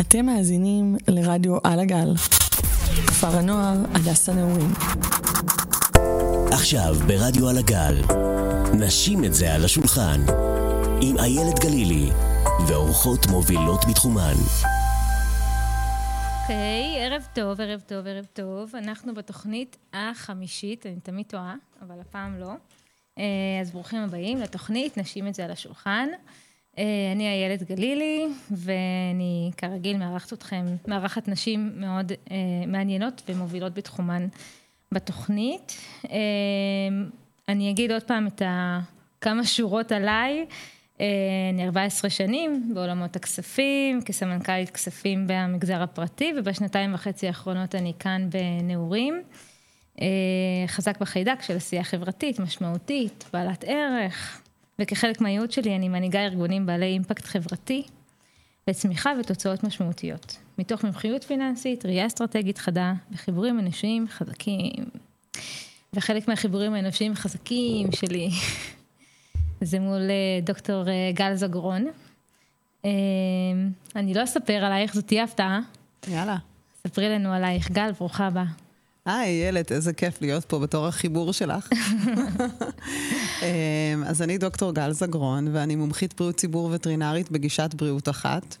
אתם מאזינים לרדיו על הגל. כפר הנוער הדס הנעורים. עכשיו ברדיו על הגל, נשים את זה על השולחן, עם איילת גלילי, ואורחות מובילות בתחומן. אוקיי, okay, ערב טוב, ערב טוב, ערב טוב. אנחנו בתוכנית החמישית, אני תמיד טועה, אבל הפעם לא. אה, אז ברוכים הבאים לתוכנית, נשים את זה על השולחן. אה, אני איילת גלילי, ואני כרגיל מארחת אתכם, מארחת נשים מאוד אה, מעניינות ומובילות בתחומן בתוכנית. אה, אני אגיד עוד פעם את כמה שורות עליי. אני 14 שנים בעולמות הכספים, כסמנכ"לית כספים במגזר הפרטי, ובשנתיים וחצי האחרונות אני כאן בנעורים. חזק בחיידק של עשייה חברתית, משמעותית, בעלת ערך, וכחלק מהייעוד שלי אני מנהיגה ארגונים בעלי אימפקט חברתי לצמיחה ותוצאות משמעותיות. מתוך מומחיות פיננסית, ראייה אסטרטגית חדה וחיבורים אנושיים חזקים. וחלק מהחיבורים האנושיים החזקים שלי זה מול אה, דוקטור אה, גל זגרון. אה, אני לא אספר עלייך, זאת תהיה הפתעה. יאללה. ספרי לנו עלייך. גל, ברוכה הבאה. היי, איילת, איזה כיף להיות פה בתור החיבור שלך. אמ, אז אני דוקטור גל זגרון, ואני מומחית בריאות ציבור וטרינרית בגישת בריאות אחת,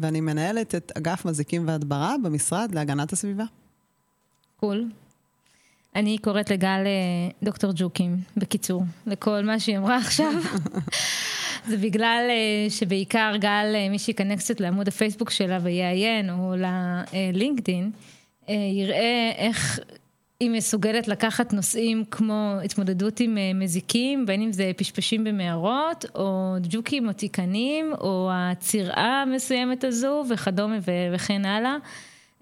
ואני מנהלת את אגף מזיקים והדברה במשרד להגנת הסביבה. קול. אני קוראת לגל אה, דוקטור ג'וקים, בקיצור, לכל מה שהיא אמרה עכשיו. זה בגלל אה, שבעיקר גל, אה, מי שייכנס קצת לעמוד הפייסבוק שלה ויעיין, או ללינקדין, יראה איך היא מסוגלת לקחת נושאים כמו התמודדות עם אה, מזיקים, בין אם זה פשפשים במערות, או ג'וקים או תיקנים, או הצירה המסוימת הזו וכדומה וכן הלאה.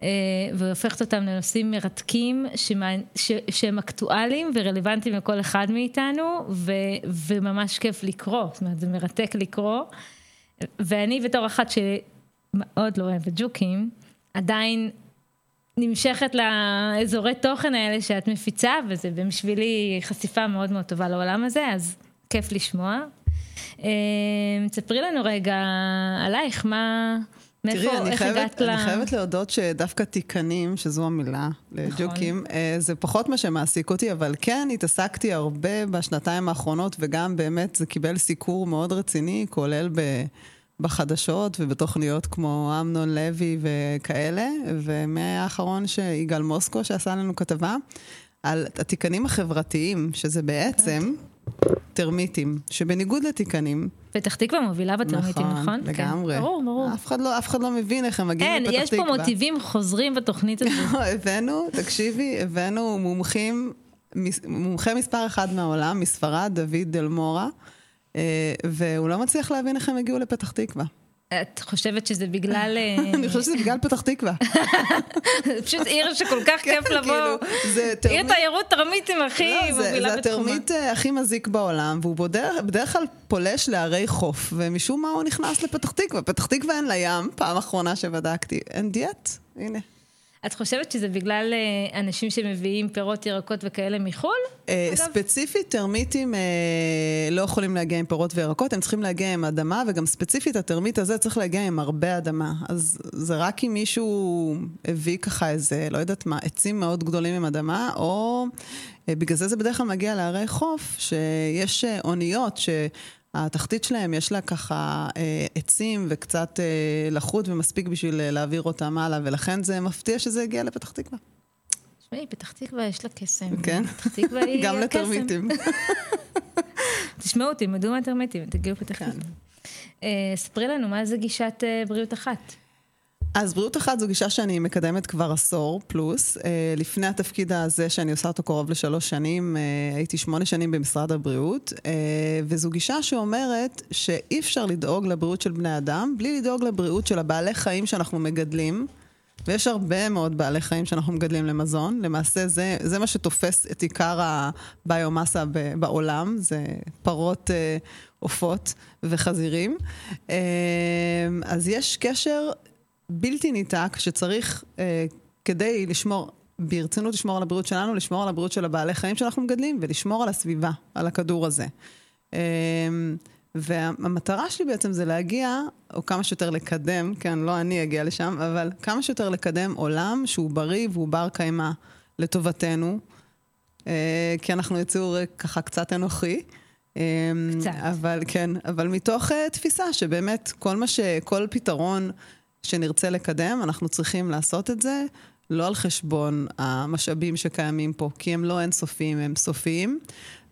אה, והופכת אותם לנושאים מרתקים שהם אקטואליים ורלוונטיים לכל אחד מאיתנו, ו, וממש כיף לקרוא, זאת אומרת, זה מרתק לקרוא. ואני בתור אחת שמאוד לא אוהבת ג'וקים, עדיין נמשכת לאזורי תוכן האלה שאת מפיצה, וזה בשבילי חשיפה מאוד מאוד טובה לעולם הזה, אז כיף לשמוע. אה, תספרי לנו רגע עלייך, מה... תראי, אני חייבת, אני לה... חייבת להודות שדווקא תיקנים, שזו המילה לג'וקים, נכון. זה פחות מה שמעסיק אותי, אבל כן התעסקתי הרבה בשנתיים האחרונות, וגם באמת זה קיבל סיקור מאוד רציני, כולל ב... בחדשות ובתוכניות כמו אמנון לוי וכאלה, ומהאחרון שיגאל מוסקו שעשה לנו כתבה, על התיקנים החברתיים, שזה בעצם טרמיטים, שבניגוד לתיקנים... פתח תקווה מובילה בטרמיטים, נכון? נכון? כן. לגמרי. כן. ברור, ברור. אף אחד, לא, אף אחד לא מבין איך הם מגיעים לפתח תקווה. אין, יש פה מוטיבים חוזרים בתוכנית הזאת. לא, הבאנו, תקשיבי, הבאנו מומחים, מומחה מספר אחד מהעולם, מספרד, דוד דלמורה. אה, והוא לא מצליח להבין איך הם הגיעו לפתח תקווה. את חושבת שזה בגלל... אה, אני חושבת שזה בגלל פתח תקווה. פשוט עיר שכל כך כן, כיף לבוא. כאילו, עיר תיירות תרמיתים הכי לא, מובילה בתחומה. זה התרמית אה, הכי מזיק בעולם, והוא בדרך כלל פולש לערי חוף, ומשום מה הוא נכנס לפתח תקווה. פתח תקווה אין לה ים, פעם אחרונה שבדקתי. אין דיאט, הנה. את חושבת שזה בגלל אה, אנשים שמביאים פירות, ירקות וכאלה מחו"ל? אה, ספציפית, טרמיטים אה, לא יכולים להגיע עם פירות וירקות, הם צריכים להגיע עם אדמה, וגם ספציפית הטרמיט הזה צריך להגיע עם הרבה אדמה. אז זה רק אם מישהו הביא ככה איזה, לא יודעת מה, עצים מאוד גדולים עם אדמה, או... בגלל זה זה בדרך כלל מגיע לערי חוף, שיש אוניות ש... התחתית שלהם יש לה ככה אה, עצים וקצת אה, לחות ומספיק בשביל אה, להעביר אותם הלאה, ולכן זה מפתיע שזה הגיע לפתח תקווה. תשמעי, פתח תקווה יש לה קסם. כן? פתח תקווה היא גם לתרמיטים. תשמעו, תלמדו מהתרמיטים, תגיעו לפתח תקווה. אה, ספרי לנו, מה זה גישת אה, בריאות אחת? אז בריאות אחת זו גישה שאני מקדמת כבר עשור פלוס. אה, לפני התפקיד הזה, שאני עושה אותו קרוב לשלוש שנים, אה, הייתי שמונה שנים במשרד הבריאות, אה, וזו גישה שאומרת שאי אפשר לדאוג לבריאות של בני אדם בלי לדאוג לבריאות של הבעלי חיים שאנחנו מגדלים. ויש הרבה מאוד בעלי חיים שאנחנו מגדלים למזון. למעשה זה, זה מה שתופס את עיקר הביומאסה בעולם, זה פרות, עופות וחזירים. אז יש קשר בלתי ניתק שצריך, אה, כדי לשמור, ברצינות לשמור על הבריאות שלנו, לשמור על הבריאות של הבעלי חיים שאנחנו מגדלים ולשמור על הסביבה, על הכדור הזה. אה, והמטרה שלי בעצם זה להגיע, או כמה שיותר לקדם, כן, לא אני אגיע לשם, אבל כמה שיותר לקדם עולם שהוא בריא והוא בר קיימא לטובתנו, אה, כי אנחנו יצור ככה קצת אנוכי. אה, קצת. אבל כן, אבל מתוך uh, תפיסה שבאמת כל מה ש... כל פתרון שנרצה לקדם, אנחנו צריכים לעשות את זה לא על חשבון המשאבים שקיימים פה, כי הם לא אינסופיים, הם סופיים.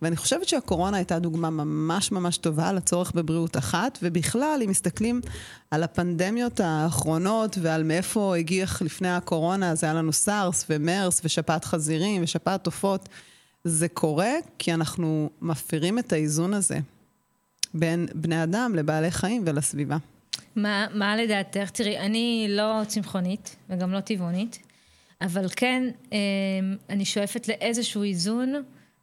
ואני חושבת שהקורונה הייתה דוגמה ממש ממש טובה לצורך בבריאות אחת, ובכלל, אם מסתכלים על הפנדמיות האחרונות ועל מאיפה הגיע לפני הקורונה, אז היה לנו סארס ומרס ושפעת חזירים ושפעת עופות. זה קורה כי אנחנו מפרים את האיזון הזה בין בני אדם לבעלי חיים ולסביבה. מה, מה לדעתך? תראי, אני לא צמחונית וגם לא טבעונית, אבל כן, אמ, אני שואפת לאיזשהו איזון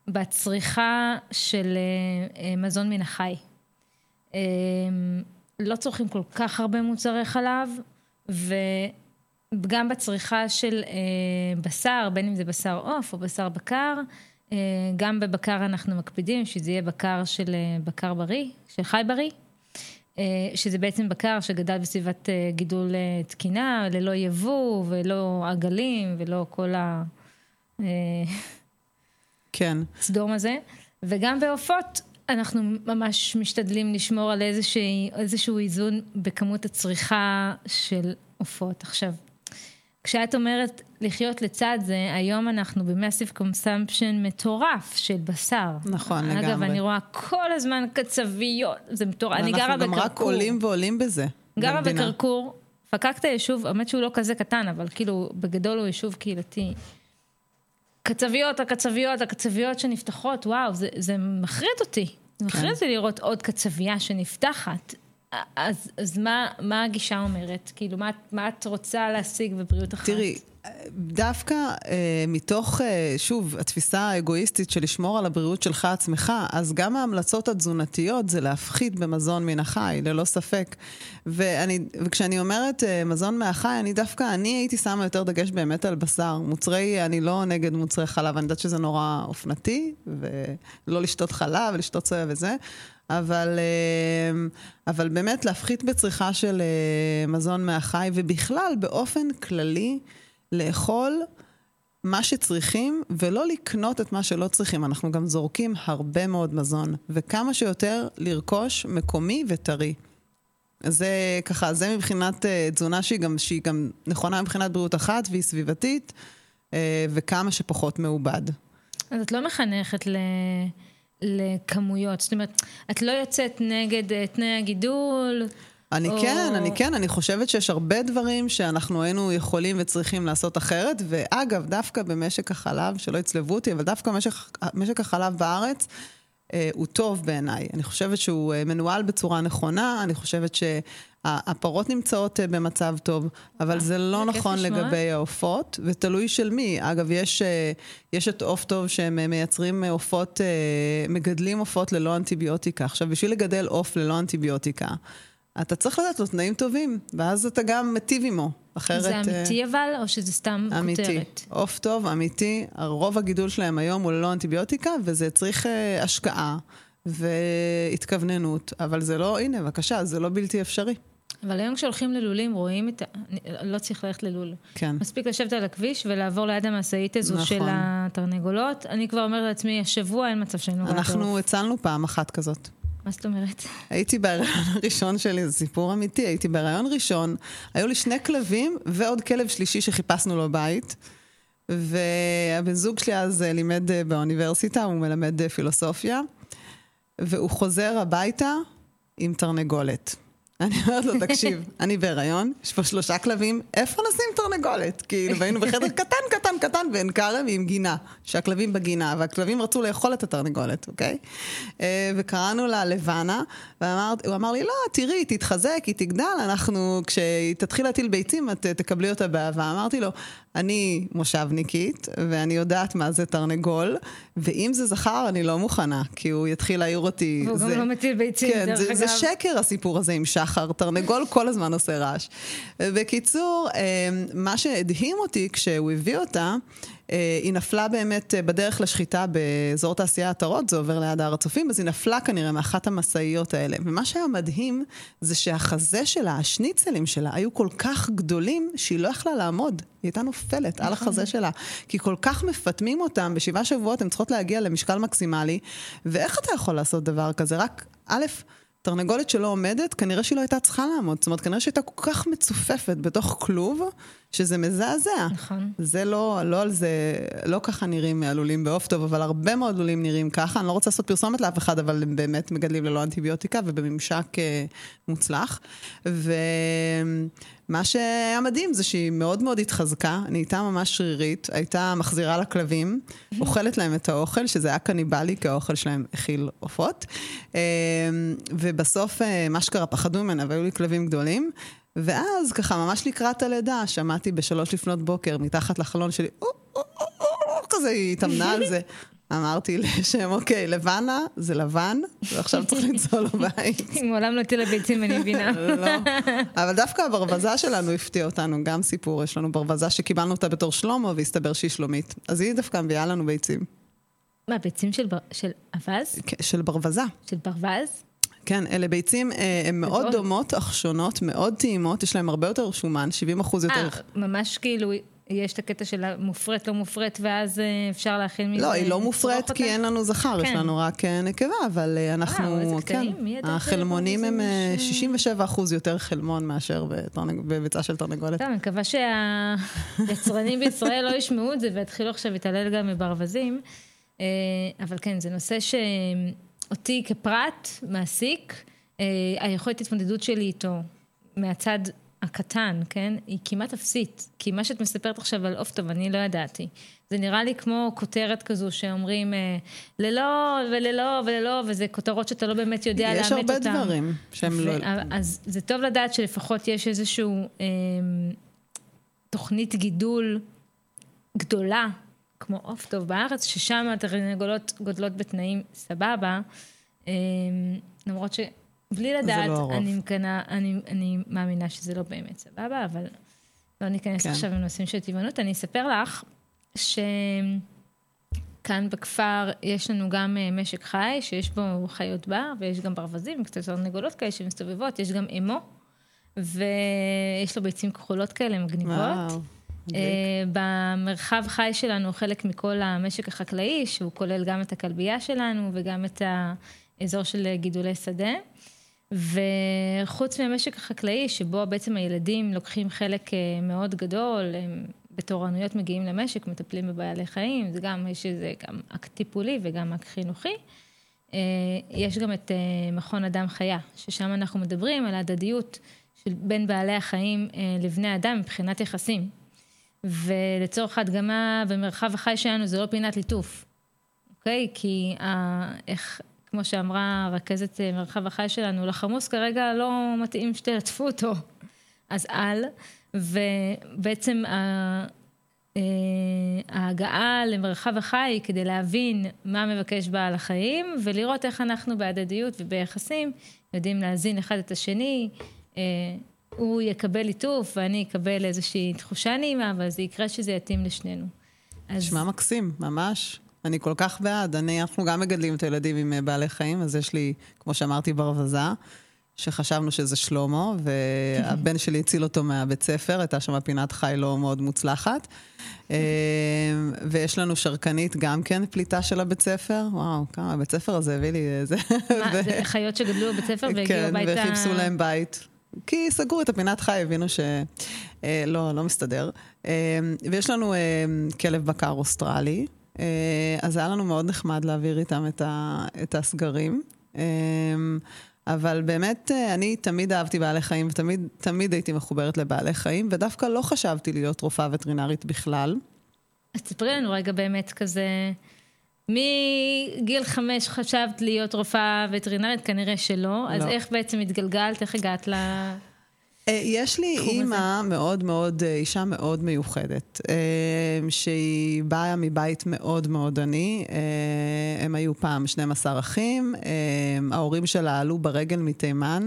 בצריכה של אה, אה, מזון מן החי. אמ, לא צורכים כל כך הרבה מוצרי חלב, וגם בצריכה של אה, בשר, בין אם זה בשר עוף או בשר בקר, גם בבקר אנחנו מקפידים שזה יהיה בקר של בקר בריא, של חי בריא. שזה בעצם בקר שגדל בסביבת גידול תקינה, ללא יבוא ולא עגלים ולא כל ה... כן. סדום הזה. וגם בעופות, אנחנו ממש משתדלים לשמור על איזשה, איזשהו איזון בכמות הצריכה של עופות. עכשיו, כשאת אומרת לחיות לצד זה, היום אנחנו ב massive consumption מטורף של בשר. נכון, אגב, לגמרי. אגב, אני רואה כל הזמן קצביות, זה מטורף. אני גרה בכרכור. אנחנו גם רק עולים ועולים בזה. גרה בכרכור, פאקינג יישוב, האמת שהוא לא כזה קטן, אבל כאילו, בגדול הוא יישוב קהילתי. קצביות, הקצביות, הקצביות שנפתחות, וואו, זה, זה מחריד אותי. זה מחריד כן. אותי לראות עוד קצבייה שנפתחת. אז, אז מה, מה הגישה אומרת? כאילו, מה, מה את רוצה להשיג בבריאות אחת? תראי, דווקא אה, מתוך, אה, שוב, התפיסה האגואיסטית של לשמור על הבריאות שלך עצמך, אז גם ההמלצות התזונתיות זה להפחית במזון מן החי, ללא ספק. ואני, וכשאני אומרת אה, מזון מהחי, אני דווקא, אני הייתי שמה יותר דגש באמת על בשר. מוצרי, אני לא נגד מוצרי חלב, אני יודעת שזה נורא אופנתי, ולא לשתות חלב ולשתות סויה וזה. אבל, אה, אבל באמת להפחית בצריכה של אה, מזון מהחי, ובכלל, באופן כללי, לאכול מה שצריכים, ולא לקנות את מה שלא צריכים. אנחנו גם זורקים הרבה מאוד מזון, וכמה שיותר לרכוש מקומי וטרי. זה ככה, זה מבחינת uh, תזונה שהיא גם, שהיא גם נכונה מבחינת בריאות אחת והיא סביבתית, uh, וכמה שפחות מעובד. אז את לא מחנכת ל... לכמויות, זאת אומרת, את לא יוצאת נגד uh, תנאי הגידול. אני או... כן, אני כן, אני חושבת שיש הרבה דברים שאנחנו היינו יכולים וצריכים לעשות אחרת, ואגב, דווקא במשק החלב, שלא יצלבו אותי, אבל דווקא משק, משק החלב בארץ, אה, הוא טוב בעיניי. אני חושבת שהוא אה, מנוהל בצורה נכונה, אני חושבת שהפרות נמצאות אה, במצב טוב, אבל זה לא נכון לגבי העופות, ותלוי של מי. אגב, יש, אה, יש את עוף טוב שהם מייצרים עופות, אה, מגדלים עופות ללא אנטיביוטיקה. עכשיו, בשביל לגדל עוף ללא אנטיביוטיקה, אתה צריך לדעת לו תנאים טובים, ואז אתה גם מטיב עמו. אחרת... זה אמיתי אבל, או שזה סתם אמיתי. כותרת? אמיתי. עוף טוב, אמיתי. רוב הגידול שלהם היום הוא ללא אנטיביוטיקה, וזה צריך השקעה והתכווננות. אבל זה לא, הנה, בבקשה, זה לא בלתי אפשרי. אבל היום כשהולכים ללולים רואים את ה... לא צריך ללכת ללול. כן. מספיק לשבת על הכביש ולעבור ליד המשאית הזו נכון. של התרנגולות. אני כבר אומרת לעצמי, השבוע אין מצב שהיינו... אנחנו הצלנו פעם אחת כזאת. מה זאת אומרת? הייתי בהריון הראשון שלי, זה סיפור אמיתי, הייתי בהריון ראשון, היו לי שני כלבים ועוד כלב שלישי שחיפשנו לו בית. והבן זוג שלי אז אה, לימד אה, באוניברסיטה, הוא מלמד אה, פילוסופיה, והוא חוזר הביתה עם תרנגולת. אני אומרת לו, תקשיב, אני בהיריון, יש פה שלושה כלבים, איפה נשים תרנגולת? כאילו, והיינו בחדר קטן, קטן, קטן, בעין כרם עם גינה, שהכלבים בגינה, והכלבים רצו לאכול את התרנגולת, אוקיי? אה, וקראנו לה לבנה, והוא אמר לי, לא, תראי, תתחזק, היא תגדל, אנחנו, כשהיא תתחיל להטיל ביצים, את תקבלי אותה באהבה. אמרתי לו, אני מושבניקית, ואני יודעת מה זה תרנגול, ואם זה זכר, אני לא מוכנה, כי הוא יתחיל להעיר אותי. והוא זה... גם לא מטיל ביצים, כן, דרך זה, אגב. זה שקר הסיפור הזה עם שחר. תרנגול כל הזמן עושה רעש. בקיצור, מה שהדהים אותי כשהוא הביא אותה, אה, היא נפלה באמת אה, בדרך לשחיטה באזור תעשייה עטרות, זה עובר ליד הר הצופים, אז היא נפלה כנראה מאחת המשאיות האלה. ומה שהיה מדהים, זה שהחזה שלה, השניצלים שלה, היו כל כך גדולים, שהיא לא יכלה לעמוד. היא הייתה נופלת על נכון. החזה שלה. כי כל כך מפטמים אותם, בשבעה שבועות הן צריכות להגיע למשקל מקסימלי, ואיך אתה יכול לעשות דבר כזה? רק, א', תרנגולת שלא עומדת, כנראה שהיא לא הייתה צריכה לעמוד. זאת אומרת, כנראה שהייתה כל כך מצופפת בתוך כלוב, שזה מזעזע. נכון. זה לא, לא על זה, לא ככה נראים הלולים בעוף טוב, אבל הרבה מאוד לולים נראים ככה. אני לא רוצה לעשות פרסומת לאף אחד, אבל הם באמת מגדלים ללא אנטיביוטיקה ובממשק אה, מוצלח. ומה שהיה מדהים זה שהיא מאוד מאוד התחזקה, נהייתה ממש שרירית, הייתה מחזירה לכלבים, אוכלת להם את האוכל, שזה היה קניבלי, כי האוכל שלהם הכיל עופות. אה, ובסוף, אה, מה שקרה, פחדו ממנה, והיו לי כלבים גדולים. ואז, ככה, ממש לקראת הלידה, שמעתי בשלוש לפנות בוקר, מתחת לחלון שלי, או, או, או, או, כזה, היא התאמנה על זה. אמרתי לשם, אוקיי, לבנה זה לבן, ועכשיו צריך למצוא לו בית. היא מעולם לא הטילה ביצים, אני מבינה. לא. אבל דווקא הברווזה שלנו הפתיע אותנו, גם סיפור. יש לנו ברווזה שקיבלנו אותה בתור שלמה, והסתבר שהיא שלומית. אז היא דווקא מביאה לנו ביצים. מה, ביצים של בר- של אווז? כן, של ברווזה. של ברווז? כן, אלה ביצים, אה, הן מאוד. דומות, אך שונות, מאוד טעימות, יש להן הרבה יותר שומן, 70 אחוז יותר... אה, ממש כאילו, יש את הקטע של המופרט, לא מופרט, ואז אה, אפשר להכין מזה... לא, היא לא מופרית אותה? כי אין לנו זכר, יש כן. לנו רק אה, נקבה, אבל אה, אנחנו, איזה כן, קטעים, מי ידע החלמונים הם שבברוויזם אה, יש, 67 אחוז יותר חלמון מאשר בביצה של תרנגולת. טוב, אני מקווה שהיצרנים בישראל לא ישמעו את זה ויתחילו עכשיו להתעלל גם בברווזים. אה, אבל כן, זה נושא שאותי כפרט מעסיק, אה, היכולת התמודדות שלי איתו מהצד הקטן, כן? היא כמעט אפסית. כי מה שאת מספרת עכשיו על עוף טוב, אני לא ידעתי. זה נראה לי כמו כותרת כזו שאומרים אה, ללא וללא וללא, וזה כותרות שאתה לא באמת יודע לאמת יש אותן. הרבה דברים שהם לא... ו- אז זה טוב לדעת שלפחות יש איזושהי אה, תוכנית גידול גדולה, כמו עוף טוב בארץ, ששם התרנגולות גודלות בתנאים סבבה, אה, למרות שבלי לדעת, לא. אני, מקנה, אני, אני מאמינה שזה לא באמת סבבה, אבל לא ניכנס כן. עכשיו לנושאים של טבעונות. אני אספר לך שכאן בכפר יש לנו גם אה, משק חי, שיש בו חיות בר, ויש גם ברווזים, קצת תרנגולות כאלה שמסתובבות, יש גם אמו, ויש לו ביצים כחולות כאלה מגניבות. וואו. אה, במרחב חי שלנו, חלק מכל המשק החקלאי, שהוא כולל גם את הכלבייה שלנו וגם את האזור של גידולי שדה. וחוץ מהמשק החקלאי, שבו בעצם הילדים לוקחים חלק אה, מאוד גדול, הם בתורנויות מגיעים למשק, מטפלים בבעלי חיים, זה גם, יש איזה גם אקט טיפולי וגם אקט חינוכי. אה, יש גם את אה, מכון אדם חיה, ששם אנחנו מדברים על ההדדיות של בין בעלי החיים לבני אדם מבחינת יחסים. ולצורך ההדגמה, במרחב החי שלנו זה לא פינת ליטוף, אוקיי? כי ה- איך, כמו שאמרה רכזת אה, מרחב החי שלנו, לחמוס כרגע לא מתאים שתלטפו אותו, אז אל. ובעצם ה- אה, ההגעה למרחב החי כדי להבין מה מבקש בעל החיים, ולראות איך אנחנו בהדדיות וביחסים יודעים להזין אחד את השני. אה, הוא יקבל ליטוף ואני אקבל איזושהי תחושה נעימה, אבל זה יקרה שזה יתאים לשנינו. אז נשמע מקסים, ממש. אני כל כך בעד. אני, אנחנו גם מגדלים את הילדים עם אה, בעלי חיים, אז יש לי, כמו שאמרתי, ברווזה, שחשבנו שזה שלמה, והבן שלי הציל אותו מהבית ספר, הייתה שם פינת חי לא מאוד מוצלחת. אה, ויש לנו שרקנית גם כן, פליטה של הבית ספר. וואו, כמה הבית ספר הזה הביא לי איזה... מה, זה חיות שגדלו בבית ספר והגיעו כן, הביתה... וחיפשו להם בית. כי סגרו את הפינת חי, הבינו שלא, לא, לא מסתדר. אה, ויש לנו אה, כלב בקר אוסטרלי, אה, אז היה לנו מאוד נחמד להעביר איתם את, ה, את הסגרים. אה, אבל באמת, אה, אני תמיד אהבתי בעלי חיים, ותמיד תמיד הייתי מחוברת לבעלי חיים, ודווקא לא חשבתי להיות רופאה וטרינרית בכלל. אז תספרי לנו רגע באמת כזה, מגיל חמש חשבת להיות רופאה וטרינרית? כנראה שלא. אז לא. איך בעצם התגלגלת? איך הגעת ל... אה, יש לי אימא מאוד מאוד, אה, אישה מאוד מיוחדת, אה, שהיא באה מבית מאוד מאוד עני. הם היו פעם 12 אחים, ההורים שלה עלו ברגל מתימן.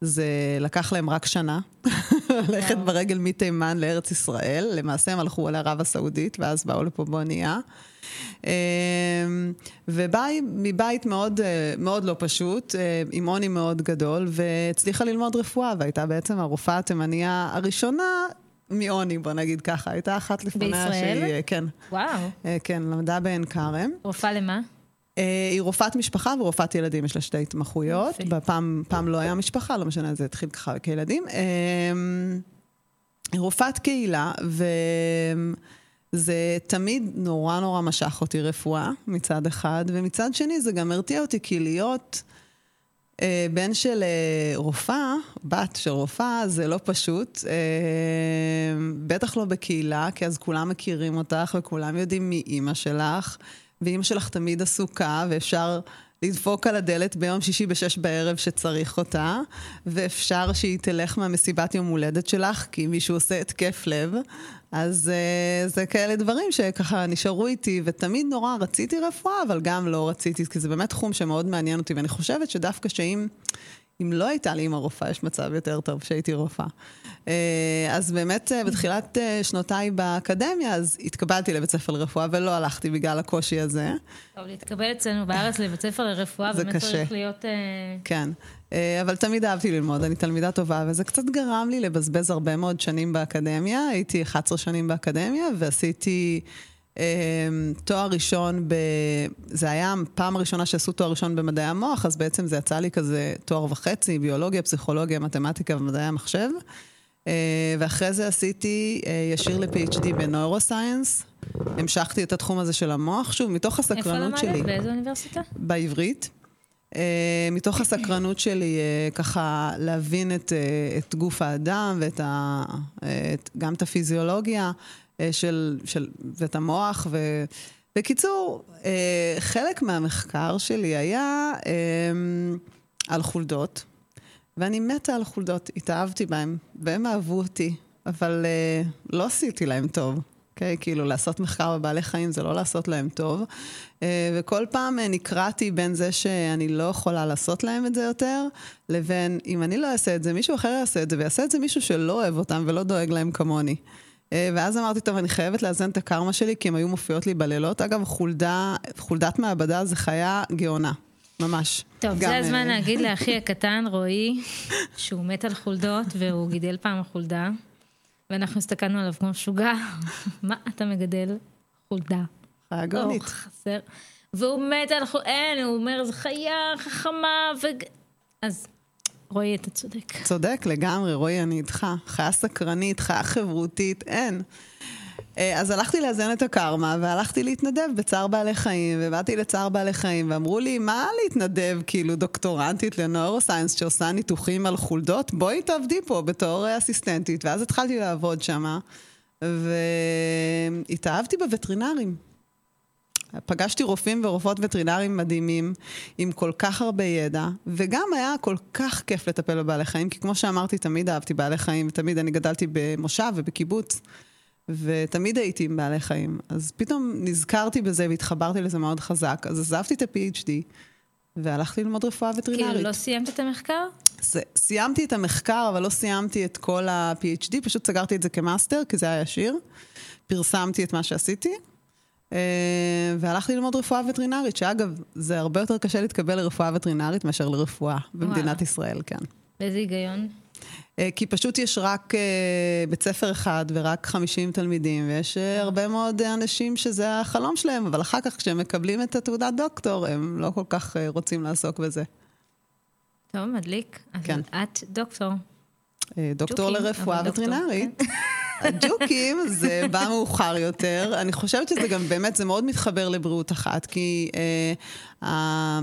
זה לקח להם רק שנה, ללכת ברגל מתימן לארץ ישראל. למעשה הם הלכו לערב הסעודית, ואז באו לפה באונייה. אמ, ומבית מאוד, אה, מאוד לא פשוט, אה, עם עוני מאוד גדול, והצליחה ללמוד רפואה, והייתה בעצם הרופאה התימניה הראשונה מעוני, בוא נגיד ככה. הייתה אחת לפניה בישראל? שהיא, אה, כן. וואו. כן, למדה בעין כרם. רופאה למה? היא רופאת משפחה ורופאת ילדים, יש לה שתי התמחויות. בפעם פעם לא היה משפחה, לא משנה, זה התחיל ככה כילדים. אמ, היא רופאת קהילה, וזה תמיד נורא נורא משך אותי רפואה, מצד אחד, ומצד שני זה גם הרתיע אותי, כי להיות אה, בן של אה, רופאה, בת של רופאה, זה לא פשוט. אה, בטח לא בקהילה, כי אז כולם מכירים אותך וכולם יודעים מי אימא שלך. ואימא שלך תמיד עסוקה, ואפשר לדפוק על הדלת ביום שישי בשש בערב שצריך אותה, ואפשר שהיא תלך מהמסיבת יום הולדת שלך, כי מישהו עושה התקף לב. אז uh, זה כאלה דברים שככה נשארו איתי, ותמיד נורא רציתי רפואה, אבל גם לא רציתי, כי זה באמת תחום שמאוד מעניין אותי, ואני חושבת שדווקא שאם... אם לא הייתה לי אימא רופאה, יש מצב יותר טוב שהייתי רופאה. אה, אז באמת, אה, בתחילת אה, שנותיי באקדמיה, אז התקבלתי לבית ספר לרפואה, ולא הלכתי בגלל הקושי הזה. טוב, להתקבל אצלנו בארץ לבית ספר לרפואה, זה באמת קשה. צריך להיות... כן. אבל תמיד אהבתי ללמוד, אני תלמידה טובה, וזה קצת גרם לי לבזבז הרבה מאוד שנים באקדמיה. הייתי 11 שנים באקדמיה, ועשיתי תואר ראשון ב... זה היה הפעם הראשונה שעשו תואר ראשון במדעי המוח, אז בעצם זה יצא לי כזה תואר וחצי, ביולוגיה, פסיכולוגיה, מתמטיקה ומדעי המחשב. אה, ואחרי זה עשיתי אה, ישיר ל-PhD בנוירוסיינס. המשכתי את התחום הזה של המוח, שוב, מתוך איפה הסקרנות שלי. למדת? באיזו אוניברסיטה? בעברית. Uh, מתוך הסקרנות שלי uh, ככה להבין את, uh, את גוף האדם ואת ה, uh, את, גם את הפיזיולוגיה של, של, ואת המוח. ו... בקיצור, uh, חלק מהמחקר שלי היה um, על חולדות, ואני מתה על חולדות, התאהבתי בהם, והם אהבו אותי, אבל לא עשיתי להם טוב. אוקיי? Okay, כאילו, לעשות מחקר בבעלי חיים זה לא לעשות להם טוב. וכל פעם נקרעתי בין זה שאני לא יכולה לעשות להם את זה יותר, לבין אם אני לא אעשה את זה, מישהו אחר יעשה את זה, ויעשה את זה מישהו שלא אוהב אותם ולא דואג להם כמוני. Uh, ואז אמרתי, טוב, אני חייבת לאזן את הקרמה שלי, כי הם היו מופיעות לי בלילות. אגב, חולדה, חולדת מעבדה זה חיה גאונה. ממש. טוב, זה הזמן אה, להגיד לאחי הקטן, רועי, שהוא מת על חולדות, והוא גידל פעם חולדה, ואנחנו הסתכלנו עליו כמו משוגע. מה אתה מגדל? חולדה. חיה גאונית. חסר. והוא מת על חולדה, אין, הוא אומר, זו חיה חכמה, ו... אז, רועי, אתה צודק. צודק לגמרי, רועי, אני איתך. חיה סקרנית, חיה חברותית, אין. אה, אז הלכתי לאזן את הקרמה, והלכתי להתנדב בצער בעלי חיים, ובאתי לצער בעלי חיים, ואמרו לי, מה להתנדב, כאילו, דוקטורנטית לנוירוסיינס שעושה ניתוחים על חולדות? בואי תעבדי פה בתור אסיסטנטית. ואז התחלתי לעבוד שמה, והתאהבתי בווטרינרים. פגשתי רופאים ורופאות וטרינרים מדהימים, עם כל כך הרבה ידע, וגם היה כל כך כיף לטפל בבעלי חיים, כי כמו שאמרתי, תמיד אהבתי בעלי חיים, ותמיד אני גדלתי במושב ובקיבוץ, ותמיד הייתי עם בעלי חיים. אז פתאום נזכרתי בזה והתחברתי לזה מאוד חזק, אז עזבתי את ה-PhD, והלכתי ללמוד רפואה וטרינרית. כאילו, לא סיימת את המחקר? סיימתי את המחקר, אבל לא סיימתי את כל ה-PhD, פשוט סגרתי את זה כמאסטר, כי זה היה ישיר. פרסמתי את מה שעשיתי, והלכתי ללמוד רפואה וטרינרית, שאגב, זה הרבה יותר קשה להתקבל לרפואה וטרינרית מאשר לרפואה במדינת. ישראל, כן. באיזה היגיון? אה, כי פשוט יש רק אה, בית ספר אחד ורק 50 תלמידים, ויש אה, הרבה מאוד אנשים שזה החלום שלהם, אבל אחר כך כשהם מקבלים את התעודת דוקטור, הם לא כל כך אה, רוצים לעסוק בזה. טוב, מדליק. אז כן. את דוקטור. אה, דוקטור לרפואה דוקטור, כן. וטרינרית. הג'וקים זה בא מאוחר יותר. אני חושבת שזה גם באמת, זה מאוד מתחבר לבריאות אחת, כי אה,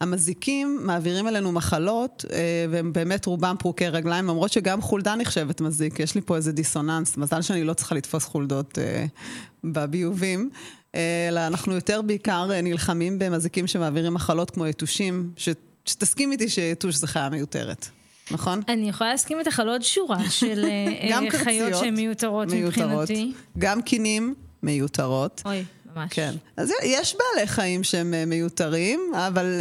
המזיקים מעבירים אלינו מחלות, אה, והם באמת רובם פרוקי רגליים, למרות שגם חולדה נחשבת מזיק. יש לי פה איזה דיסוננס, מזל שאני לא צריכה לתפוס חולדות אה, בביובים. אה, אלא אנחנו יותר בעיקר אה, נלחמים במזיקים שמעבירים מחלות כמו יתושים, ש- שתסכים איתי שיתוש זה חיה מיותרת, נכון? אני יכולה להסכים איתך על עוד שורה של אה, אה, חיות שהן מיותרות. מבחינתי. גם קינים מיותרות. אוי, ממש. כן. אז יש בעלי חיים שהם אה, מיותרים, אבל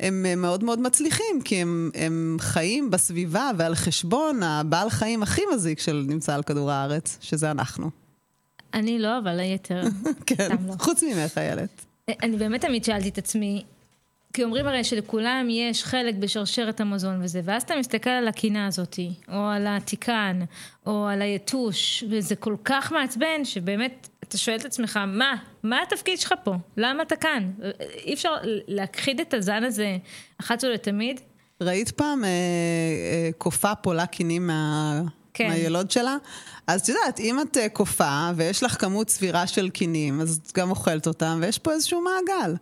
הם מאוד מאוד מצליחים, כי הם, הם חיים בסביבה ועל חשבון הבעל חיים הכי מזיק שנמצא על כדור הארץ, שזה אנחנו. אני לא, אבל היתר. כן, לא. חוץ ממך, איילת. אני באמת תמיד שאלתי את עצמי, כי אומרים הרי שלכולם יש חלק בשרשרת המזון וזה, ואז אתה מסתכל על הקינה הזאתי, או על התיקן, או על היתוש, וזה כל כך מעצבן, שבאמת, אתה שואל את עצמך, מה? מה התפקיד שלך פה? למה אתה כאן? אי אפשר להכחיד את הזן הזה אחת ולתמיד? ראית פעם אה, אה, קופה פולה קינים מה... כן. מהילוד שלה? אז את יודעת, אם את אה, קופה ויש לך כמות סבירה של קינים, אז את גם אוכלת אותם, ויש פה איזשהו מעגל.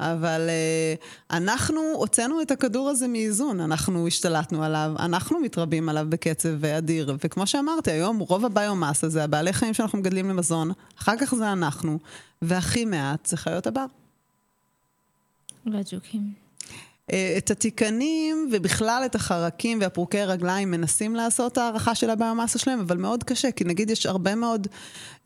אבל uh, אנחנו הוצאנו את הכדור הזה מאיזון, אנחנו השתלטנו עליו, אנחנו מתרבים עליו בקצב אדיר. וכמו שאמרתי, היום רוב הביומאסה זה הבעלי חיים שאנחנו מגדלים למזון, אחר כך זה אנחנו, והכי מעט זה חיות הבר. והג'וקים. אה, את התיקנים ובכלל את החרקים והפרוקי רגליים מנסים לעשות הערכה של הביומאסה שלהם, אבל מאוד קשה, כי נגיד יש הרבה מאוד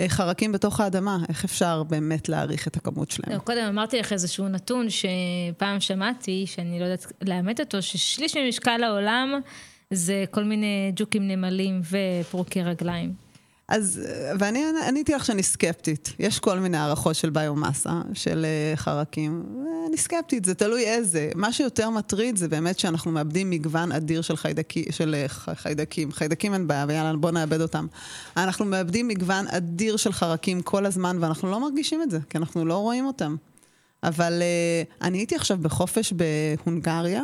אה, חרקים בתוך האדמה, איך אפשר באמת להעריך את הכמות שלהם? לא, קודם אמרתי לך איזשהו נתון שפעם שמעתי, שאני לא יודעת לאמת אותו, ששליש ממשקל העולם זה כל מיני ג'וקים נמלים ופרוקי רגליים. אז, ואני עניתי לך שאני סקפטית. יש כל מיני הערכות של ביומאסה, של uh, חרקים, ואני סקפטית, זה תלוי איזה. מה שיותר מטריד זה באמת שאנחנו מאבדים מגוון אדיר של, חיידקי, של uh, חיידקים. חיידקים אין בעיה, ויאללה, בואו נאבד אותם. אנחנו מאבדים מגוון אדיר של חרקים כל הזמן, ואנחנו לא מרגישים את זה, כי אנחנו לא רואים אותם. אבל uh, אני הייתי עכשיו בחופש בהונגריה,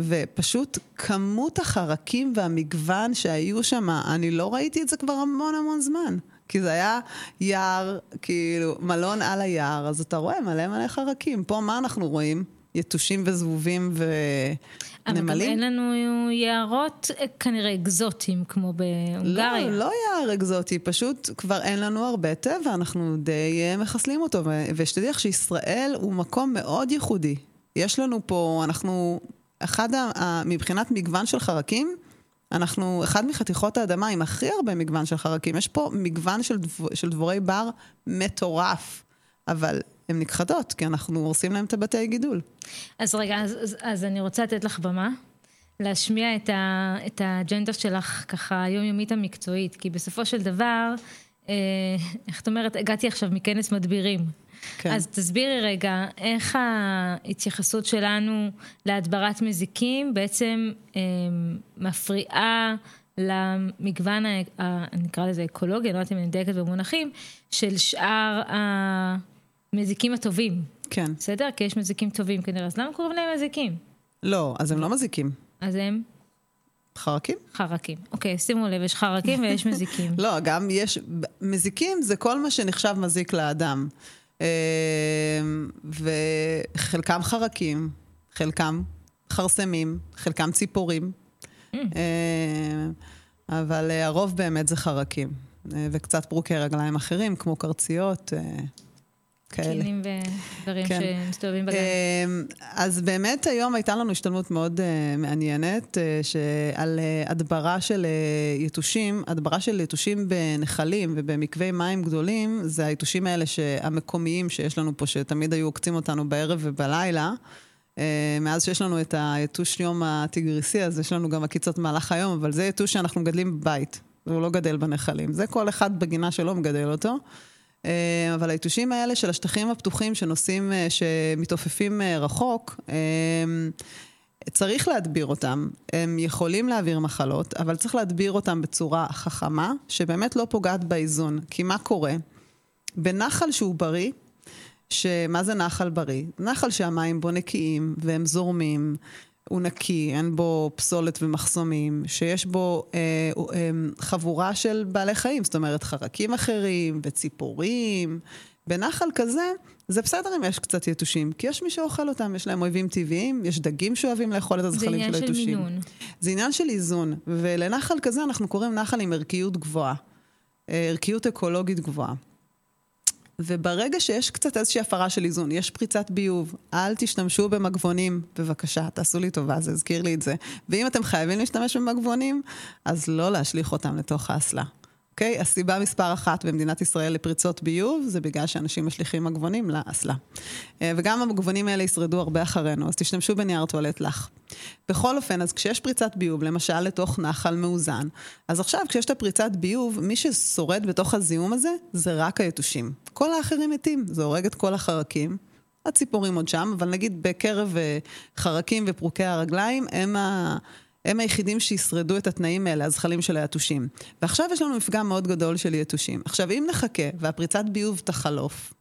ופשוט כמות החרקים והמגוון שהיו שם, אני לא ראיתי את זה כבר המון המון זמן. כי זה היה יער, כאילו, מלון על היער, אז אתה רואה מלא מלא חרקים. פה מה אנחנו רואים? יתושים וזבובים ונמלים? אבל אין לנו יערות אה, כנראה אקזוטיים כמו בהונגריה. לא, לא יער אקזוטי, פשוט כבר אין לנו הרבה טבע, אנחנו די אה, מחסלים אותו. ושתדעי לך שישראל הוא מקום מאוד ייחודי. יש לנו פה, אנחנו אחד, מבחינת מגוון של חרקים, אנחנו אחד מחתיכות האדמה עם הכי הרבה מגוון של חרקים. יש פה מגוון של, דב, של דבורי בר מטורף, אבל הן נכחדות, כי אנחנו הורסים להם את הבתי גידול. אז רגע, אז, אז, אז אני רוצה לתת לך במה. להשמיע את, ה, את האג'נדה שלך ככה היומיומית המקצועית, כי בסופו של דבר, איך את אומרת, הגעתי עכשיו מכנס מדבירים. כן. אז תסבירי רגע, איך ההתייחסות שלנו להדברת מזיקים בעצם אה, מפריעה למגוון, ה, נקרא לזה אקולוגי, אני לא יודעת אם אני דייקת במונחים, של שאר המזיקים הטובים. כן. בסדר? כי יש מזיקים טובים כנראה, אז למה קוראים להם מזיקים? לא, אז הם לא מזיקים. אז הם? חרקים? חרקים. אוקיי, שימו לב, יש חרקים ויש מזיקים. לא, גם יש... מזיקים זה כל מה שנחשב מזיק לאדם. אמ, וחלקם חרקים, חלקם חרסמים, חלקם ציפורים, mm. אמ, אבל אה, הרוב באמת זה חרקים, אה, וקצת פרוקי רגליים אחרים, כמו קרציות. אה, כאלה. קינים ודברים כן. שמסתובבים בגן. אמ, אז באמת היום הייתה לנו השתלמות מאוד uh, מעניינת uh, על uh, הדברה של uh, יתושים, הדברה של יתושים בנחלים ובמקווי מים גדולים, זה היתושים האלה המקומיים שיש לנו פה, שתמיד היו עוקצים אותנו בערב ובלילה. Uh, מאז שיש לנו את היתוש יום הטיגריסי, אז יש לנו גם עקיצות במהלך היום, אבל זה יתוש שאנחנו מגדלים בבית, והוא לא גדל בנחלים. זה כל אחד בגינה שלו מגדל אותו. אה, אבל היתושים האלה של השטחים הפתוחים שנוסעים, אה, שמתעופפים אה, רחוק, צריך להדביר אותם. הם יכולים להעביר מחלות, אבל צריך להדביר אותם בצורה חכמה, שבאמת לא פוגעת באיזון. כי מה קורה? בנחל שהוא בריא, שמה זה נחל בריא? נחל שהמים בו נקיים והם זורמים. הוא נקי, אין בו פסולת ומחסומים, שיש בו אה, אה, חבורה של בעלי חיים, זאת אומרת חרקים אחרים וציפורים. בנחל כזה, זה בסדר אם יש קצת יתושים, כי יש מי שאוכל אותם, יש להם אויבים טבעיים, יש דגים שאוהבים לאכול את הזכלים של היתושים. זה עניין של מינון. זה עניין של איזון, ולנחל כזה אנחנו קוראים נחל עם ערכיות גבוהה, אה, ערכיות אקולוגית גבוהה. וברגע שיש קצת איזושהי הפרה של איזון, יש פריצת ביוב, אל תשתמשו במגבונים, בבקשה, תעשו לי טובה, זה הזכיר לי את זה. ואם אתם חייבים להשתמש במגבונים, אז לא להשליך אותם לתוך האסלה. אוקיי? הסיבה מספר אחת במדינת ישראל לפריצות ביוב, זה בגלל שאנשים משליכים מגבונים לאסלה. אה, וגם המגבונים האלה ישרדו הרבה אחרינו, אז תשתמשו בנייר טואלט לך. בכל אופן, אז כשיש פריצת ביוב, למשל לתוך נחל מאוזן, אז עכשיו כשיש את הפריצת ביוב, מי ששורד בתוך הזיהום הזה, זה רק היתושים. כל האחרים מתים, זה הורג את כל החרקים. הציפורים עוד שם, אבל נגיד בקרב אה, חרקים ופרוקי הרגליים, הם ה... הם היחידים שישרדו את התנאים האלה, הזחלים של היתושים. ועכשיו יש לנו מפגע מאוד גדול של יתושים. עכשיו, אם נחכה והפריצת ביוב תחלוף,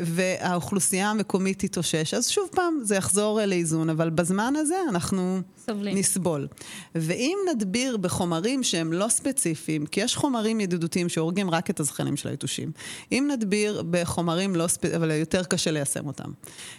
והאוכלוסייה המקומית תתאושש, אז שוב פעם, זה יחזור לאיזון, אבל בזמן הזה אנחנו סובלים. נסבול. ואם נדביר בחומרים שהם לא ספציפיים, כי יש חומרים ידידותיים שהורגים רק את הזכנים של היתושים, אם נדביר בחומרים לא ספציפיים, אבל יותר קשה ליישם אותם,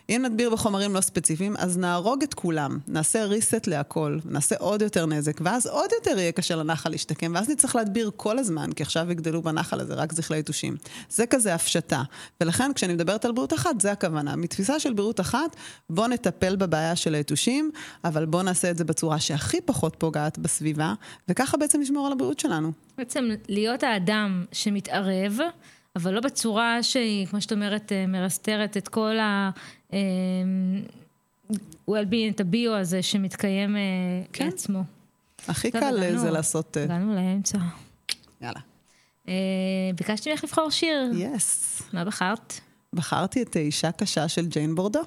אם נדביר בחומרים לא ספציפיים, אז נהרוג את כולם, נעשה reset להכל, נעשה עוד יותר נזק, ואז עוד יותר יהיה קשה לנחל להשתקם, ואז נצטרך להדביר כל הזמן, כי עכשיו יגדלו בנחל הזה רק זכלי יתושים. זה כזה הפשטה. ולכן כשאני מדברת על בריאות אחת, זה הכוונה. מתפיסה של בריאות אחת, בוא נטפל בבעיה של היתושים, אבל בוא נעשה את זה בצורה שהכי פחות פוגעת בסביבה, וככה בעצם נשמור על הבריאות שלנו. בעצם להיות האדם שמתערב, אבל לא בצורה שהיא, כמו שאת אומרת, אה, מרסתרת את כל ה... אה, well-being, את הביו הזה שמתקיים אה, כן. לעצמו. הכי קל הגענו, זה לעשות... הגענו לאמצע. יאללה. ביקשתי ממך לבחור שיר. יס. Yes. מה בחרת? בחרתי את אישה קשה של ג'יין בורדו.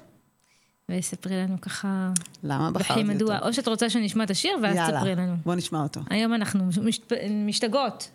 וספרי לנו ככה... למה בחרתי אותו? מדוע. או שאת רוצה שנשמע את השיר, ואז יאללה, תספרי לנו. יאללה, בוא נשמע אותו. היום אנחנו משת... משתגעות.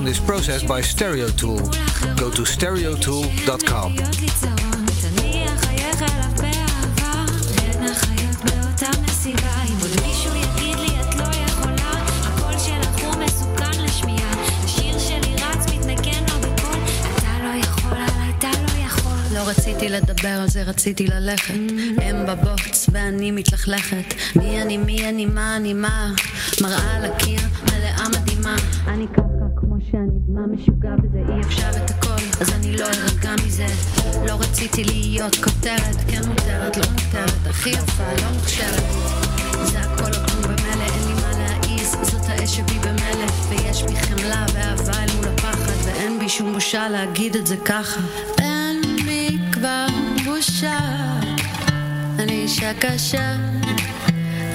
This sound is processed by Stereo Tool. Go to stereotool.com. רציתי לדבר על זה, רציתי ללכת. הם בבוץ ואני מתלכלכת. מי אני, מי אני, מה אני, מה? מראה על הקיר, מלאה מדהימה. אני ככה שאני מה משוגע בזה, אי אפשר את הכל, אז אני לא ארגע מזה. לא רציתי להיות כותרת, כן מותרת, לא מותרת, הכי יפה, לא מוכשרת. זה הכל או כלום במילא, אין לי מה להעיז, זאת האש שבי במילא, ויש בי חמלה ואהבה אל מול הפחד, ואין בי שום בושה להגיד את זה ככה. אין בי כבר בושה, אני אישה קשה,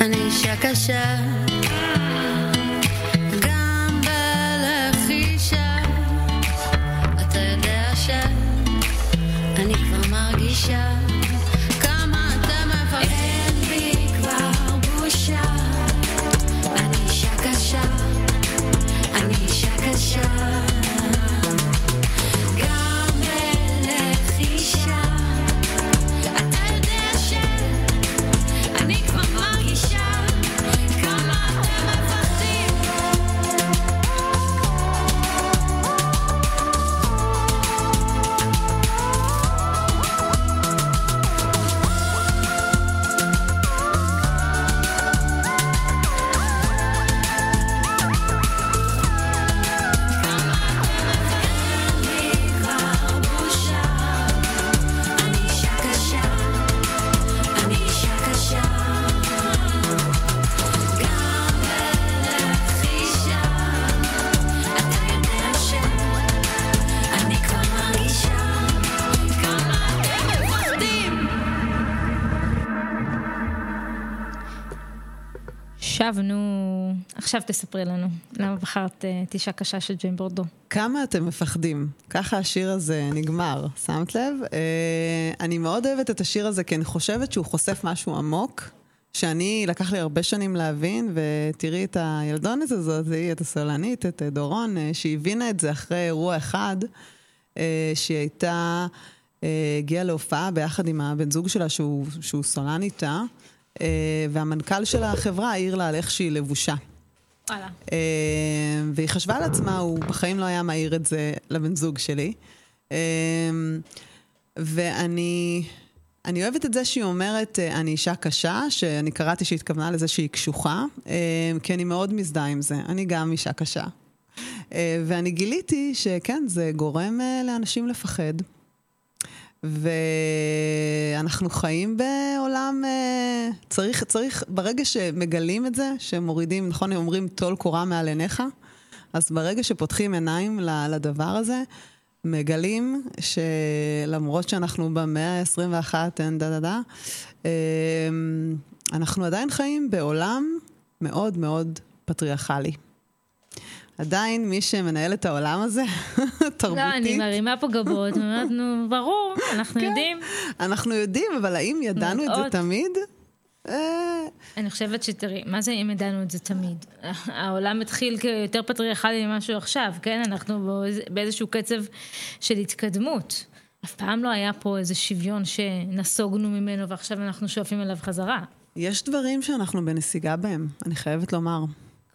אני אישה קשה. 想 עכשיו תספרי לנו, למה בחרת את אישה קשה של ג'יין בורדו? כמה אתם מפחדים? ככה השיר הזה נגמר, שמת לב? אני מאוד אוהבת את השיר הזה כי אני חושבת שהוא חושף משהו עמוק. שאני, לקח לי הרבה שנים להבין, ותראי את הילדונת הזאת, את הסולנית, את דורון, שהיא הבינה את זה אחרי אירוע אחד, שהיא הייתה, הגיעה להופעה ביחד עם הבן זוג שלה, שהוא, שהוא סולן איתה, והמנכ"ל של החברה העיר לה על איך שהיא לבושה. וואלה. והיא חשבה על עצמה, הוא בחיים לא היה מעיר את זה לבן זוג שלי. ואני... אני אוהבת את זה שהיא אומרת, אני אישה קשה, שאני קראתי שהיא התכוונה לזה שהיא קשוחה, כי אני מאוד מזדהה עם זה. אני גם אישה קשה. ואני גיליתי שכן, זה גורם לאנשים לפחד. ואנחנו חיים בעולם, צריך, צריך, ברגע שמגלים את זה, שמורידים, נכון, הם אומרים, טול קורה מעל עיניך, אז ברגע שפותחים עיניים לדבר הזה, מגלים שלמרות שאנחנו במאה ה-21, אין דה דה דה, אנחנו עדיין חיים בעולם מאוד מאוד פטריארכלי. עדיין מי שמנהל את העולם הזה, תרבותית... לא, אני מרימה פה גבות, ואומרת, נו, ברור, אנחנו כן. יודעים. אנחנו יודעים, אבל האם ידענו את זה. תמיד? אה, אני חושבת שתראי, מה זה אם ידענו את זה תמיד? העולם התחיל כיותר פטריארכלי ממה שהוא עכשיו, כן? אנחנו באיז- באיזשהו קצב של התקדמות. אף פעם לא היה פה איזה שוויון שנסוגנו ממנו ועכשיו אנחנו שואפים אליו חזרה. יש דברים שאנחנו בנסיגה בהם, אני חייבת לומר.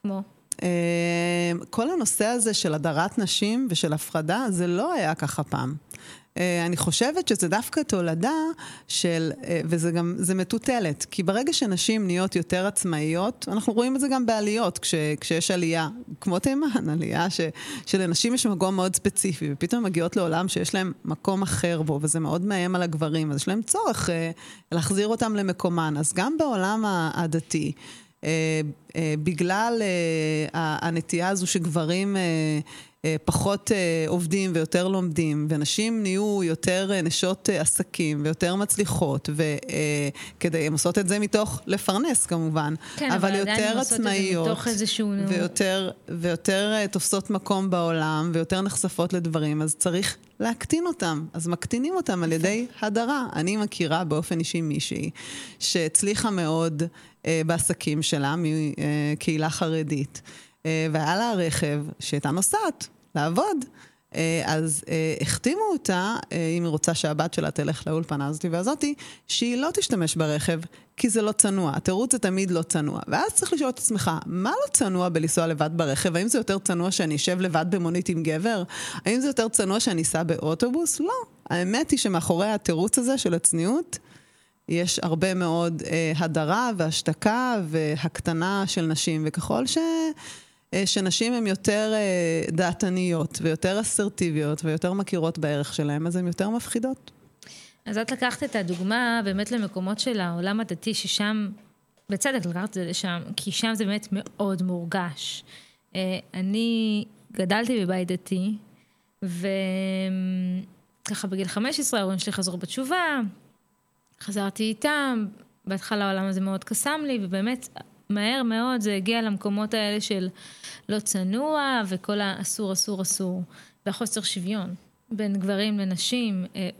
כמו? אה, כל הנושא הזה של הדרת נשים ושל הפרדה, זה לא היה ככה פעם. אה, אני חושבת שזה דווקא תולדה של, אה, וזה גם, זה מטוטלת, כי ברגע שנשים נהיות יותר עצמאיות, אנחנו רואים את זה גם בעליות, כש, כשיש עלייה, כמו תימן, עלייה ש, שלנשים יש מקום מאוד ספציפי, ופתאום הן מגיעות לעולם שיש להם מקום אחר בו, וזה מאוד מאיים על הגברים, אז יש להם צורך להחזיר אותם למקומן. אז גם בעולם הדתי, בגלל אה, ה- הנטייה הזו שגברים אה, אה, פחות אה, עובדים ויותר לומדים, ונשים נהיו יותר אה, נשות אה, עסקים ויותר מצליחות, וכדי, הן עושות את זה מתוך לפרנס כמובן, כן, אבל אבל יותר עצמאיות, איזשהו- ויותר, ויותר אה, תופסות מקום בעולם, ויותר נחשפות לדברים, אז צריך להקטין אותם. אז מקטינים אותם על ידי הדרה. אני מכירה באופן אישי מישהי שהצליחה מאוד אה, בעסקים שלה, מקהילה חרדית, אה, והיה לה רכב שהייתה נוסעת לעבוד. אה, אז אה, החתימו אותה, אה, אם היא רוצה שהבת שלה תלך לאולפנה הזאתי והזאתי, שהיא לא תשתמש ברכב, כי זה לא צנוע. התירוץ זה תמיד לא צנוע. ואז צריך לשאול את עצמך, מה לא צנוע בלנסוע לבד ברכב? האם זה יותר צנוע שאני אשב לבד במונית עם גבר? האם זה יותר צנוע שאני אסע באוטובוס? לא. האמת היא שמאחורי התירוץ הזה של הצניעות, יש הרבה מאוד אה, הדרה והשתקה והקטנה של נשים, וככל ש... אה, שנשים הן יותר אה, דעתניות ויותר אסרטיביות ויותר מכירות בערך שלהן, אז הן יותר מפחידות. אז את לקחת את הדוגמה באמת למקומות של העולם הדתי, ששם, בצדק לקחת את זה לשם, כי שם זה באמת מאוד מורגש. אה, אני גדלתי בבית דתי, וככה בגיל 15 ההורים שלי חזרו בתשובה, חזרתי איתם, בהתחלה העולם הזה מאוד קסם לי, ובאמת, מהר מאוד זה הגיע למקומות האלה של לא צנוע, וכל האסור, אסור, אסור, והחוסר שוויון בין גברים לנשים. אה,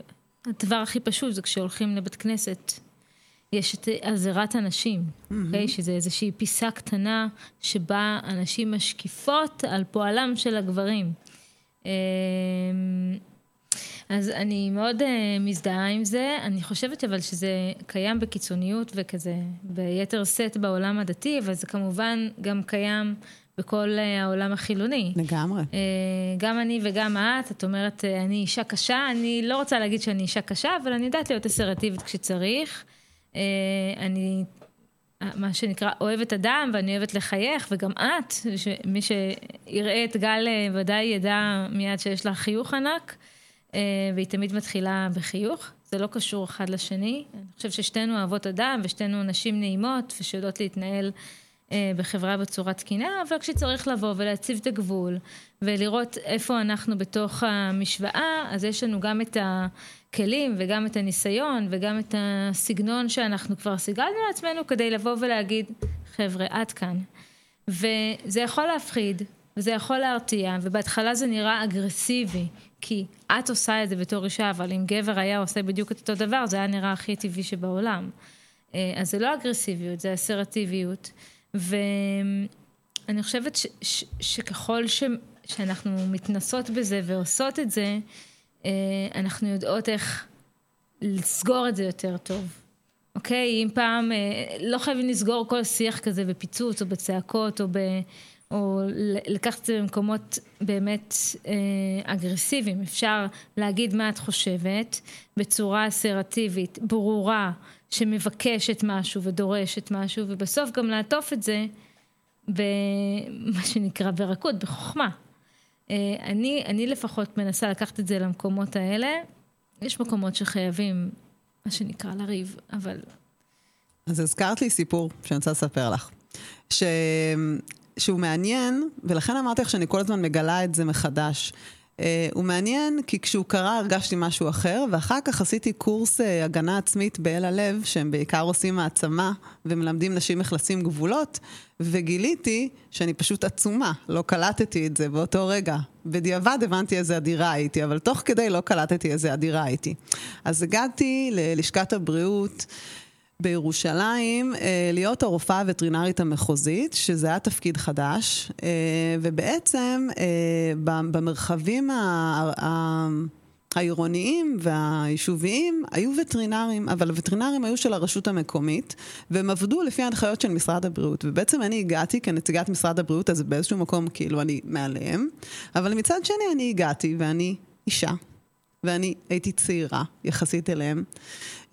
הדבר הכי פשוט זה כשהולכים לבית כנסת, יש את עזרת הנשים, אוקיי? שזה איזושהי פיסה קטנה שבה הנשים משקיפות על פועלם של הגברים. אז אני מאוד uh, מזדהה עם זה, אני חושבת אבל שזה קיים בקיצוניות וכזה ביתר שאת בעולם הדתי, אבל זה כמובן גם קיים בכל uh, העולם החילוני. לגמרי. Uh, גם אני וגם את, את אומרת, uh, אני אישה קשה, אני לא רוצה להגיד שאני אישה קשה, אבל אני יודעת להיות אסרטיבית כשצריך. Uh, אני, מה שנקרא, אוהבת אדם ואני אוהבת לחייך, וגם את, מי שיראה את גל ודאי ידע מיד שיש לה חיוך ענק. אה, והיא תמיד מתחילה בחיוך, זה לא קשור אחד לשני. אני חושבת ששתינו אוהבות אדם ושתינו נשים נעימות ושיודעות להתנהל אה, בחברה בצורה תקינה, אבל כשצריך לבוא ולהציב את הגבול ולראות איפה אנחנו בתוך המשוואה, אז יש לנו גם את הכלים וגם את הניסיון וגם את הסגנון שאנחנו כבר סיגלנו לעצמנו כדי לבוא ולהגיד, חבר'ה, עד כאן. וזה יכול להפחיד, וזה יכול להרתיע, ובהתחלה זה נראה אגרסיבי, כי את עושה את זה בתור אישה, אבל אם גבר היה עושה בדיוק את אותו דבר, זה היה נראה הכי טבעי שבעולם. אה, אז זה לא אגרסיביות, זה אסרטיביות. ואני חושבת ש, ש, שככל ש, שאנחנו מתנסות בזה ועושות את זה, אה, אנחנו יודעות איך לסגור את זה יותר טוב. אוקיי? אם פעם, אה, לא חייבים לסגור כל שיח כזה בפיצוץ או בצעקות או, ב, או לקחת את זה במקומות באמת אה, אגרסיביים. אפשר להגיד מה את חושבת בצורה אסרטיבית, ברורה, שמבקשת משהו ודורשת משהו, ובסוף גם לעטוף את זה במה שנקרא ברכות, בחוכמה. אה, אני, אני לפחות מנסה לקחת את זה למקומות האלה. יש מקומות שחייבים, מה שנקרא, לריב, אבל... אז הזכרת לי סיפור שאני רוצה לספר לך. ש... שהוא מעניין, ולכן אמרתי לך שאני כל הזמן מגלה את זה מחדש. Uh, הוא מעניין כי כשהוא קרה הרגשתי משהו אחר, ואחר כך עשיתי קורס uh, הגנה עצמית באל הלב, שהם בעיקר עושים העצמה ומלמדים נשים איך לשים גבולות, וגיליתי שאני פשוט עצומה, לא קלטתי את זה באותו רגע. בדיעבד הבנתי איזה אדירה הייתי, אבל תוך כדי לא קלטתי איזה אדירה הייתי. אז הגעתי ללשכת הבריאות. בירושלים אה, להיות הרופאה הווטרינרית המחוזית, שזה היה תפקיד חדש, אה, ובעצם אה, במרחבים העירוניים והיישוביים היו וטרינרים, אבל הווטרינרים היו של הרשות המקומית, והם עבדו לפי ההנחיות של משרד הבריאות. ובעצם אני הגעתי כנציגת משרד הבריאות, אז באיזשהו מקום כאילו אני מעליהם, אבל מצד שני אני הגעתי ואני אישה. ואני הייתי צעירה יחסית אליהם.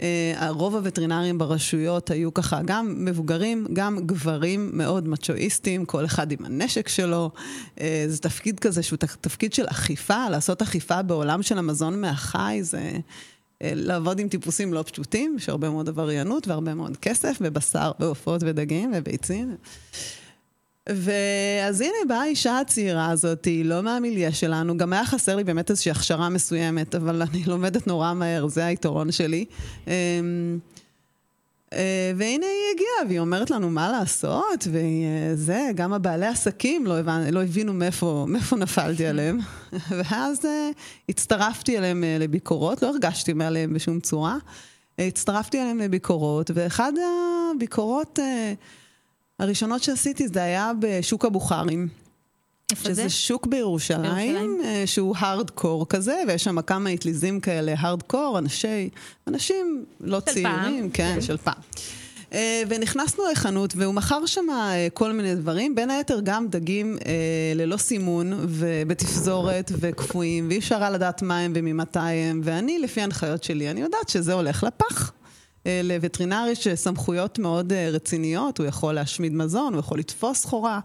אה, רוב הווטרינרים ברשויות היו ככה גם מבוגרים, גם גברים מאוד מצ'ואיסטים, כל אחד עם הנשק שלו. אה, זה תפקיד כזה שהוא תפקיד של אכיפה, לעשות אכיפה בעולם של המזון מהחי, זה... אה, לעבוד עם טיפוסים לא פשוטים, יש הרבה מאוד עבריינות והרבה מאוד כסף, ובשר, ועופות ודגים וביצים. ואז הנה באה האישה הצעירה הזאת, היא לא מהמיליה שלנו, גם היה חסר לי באמת איזושהי הכשרה מסוימת, אבל אני לומדת נורא מהר, זה היתרון שלי. אמ, אה, והנה היא הגיעה, והיא אומרת לנו מה לעשות, וזה, גם הבעלי עסקים לא, הבנ, לא הבינו מאיפה, מאיפה נפלתי עליהם. ואז uh, הצטרפתי אליהם לביקורות, לא הרגשתי מעליהם בשום צורה. הצטרפתי אליהם לביקורות, ואחד הביקורות... הראשונות שעשיתי זה היה בשוק הבוכרים. איפה שזה זה? שוק בירושלים, בירושלים, אה, שהוא הארדקור כזה, ויש שם כמה אטליזים כאלה, הארדקור, אנשי, אנשים לא צעירים, פעם. כן, כן. של פעם. אה, ונכנסנו לחנות, והוא מכר שם אה, כל מיני דברים, בין היתר גם דגים ללא סימון, ובתפזורת, וקפואים, ואי אפשר היה לדעת מה הם וממתי הם, ואני, לפי ההנחיות שלי, אני יודעת שזה הולך לפח. אה, לווטרינר יש סמכויות מאוד אה, רציניות, הוא יכול להשמיד מזון, הוא יכול לתפוס סחורה.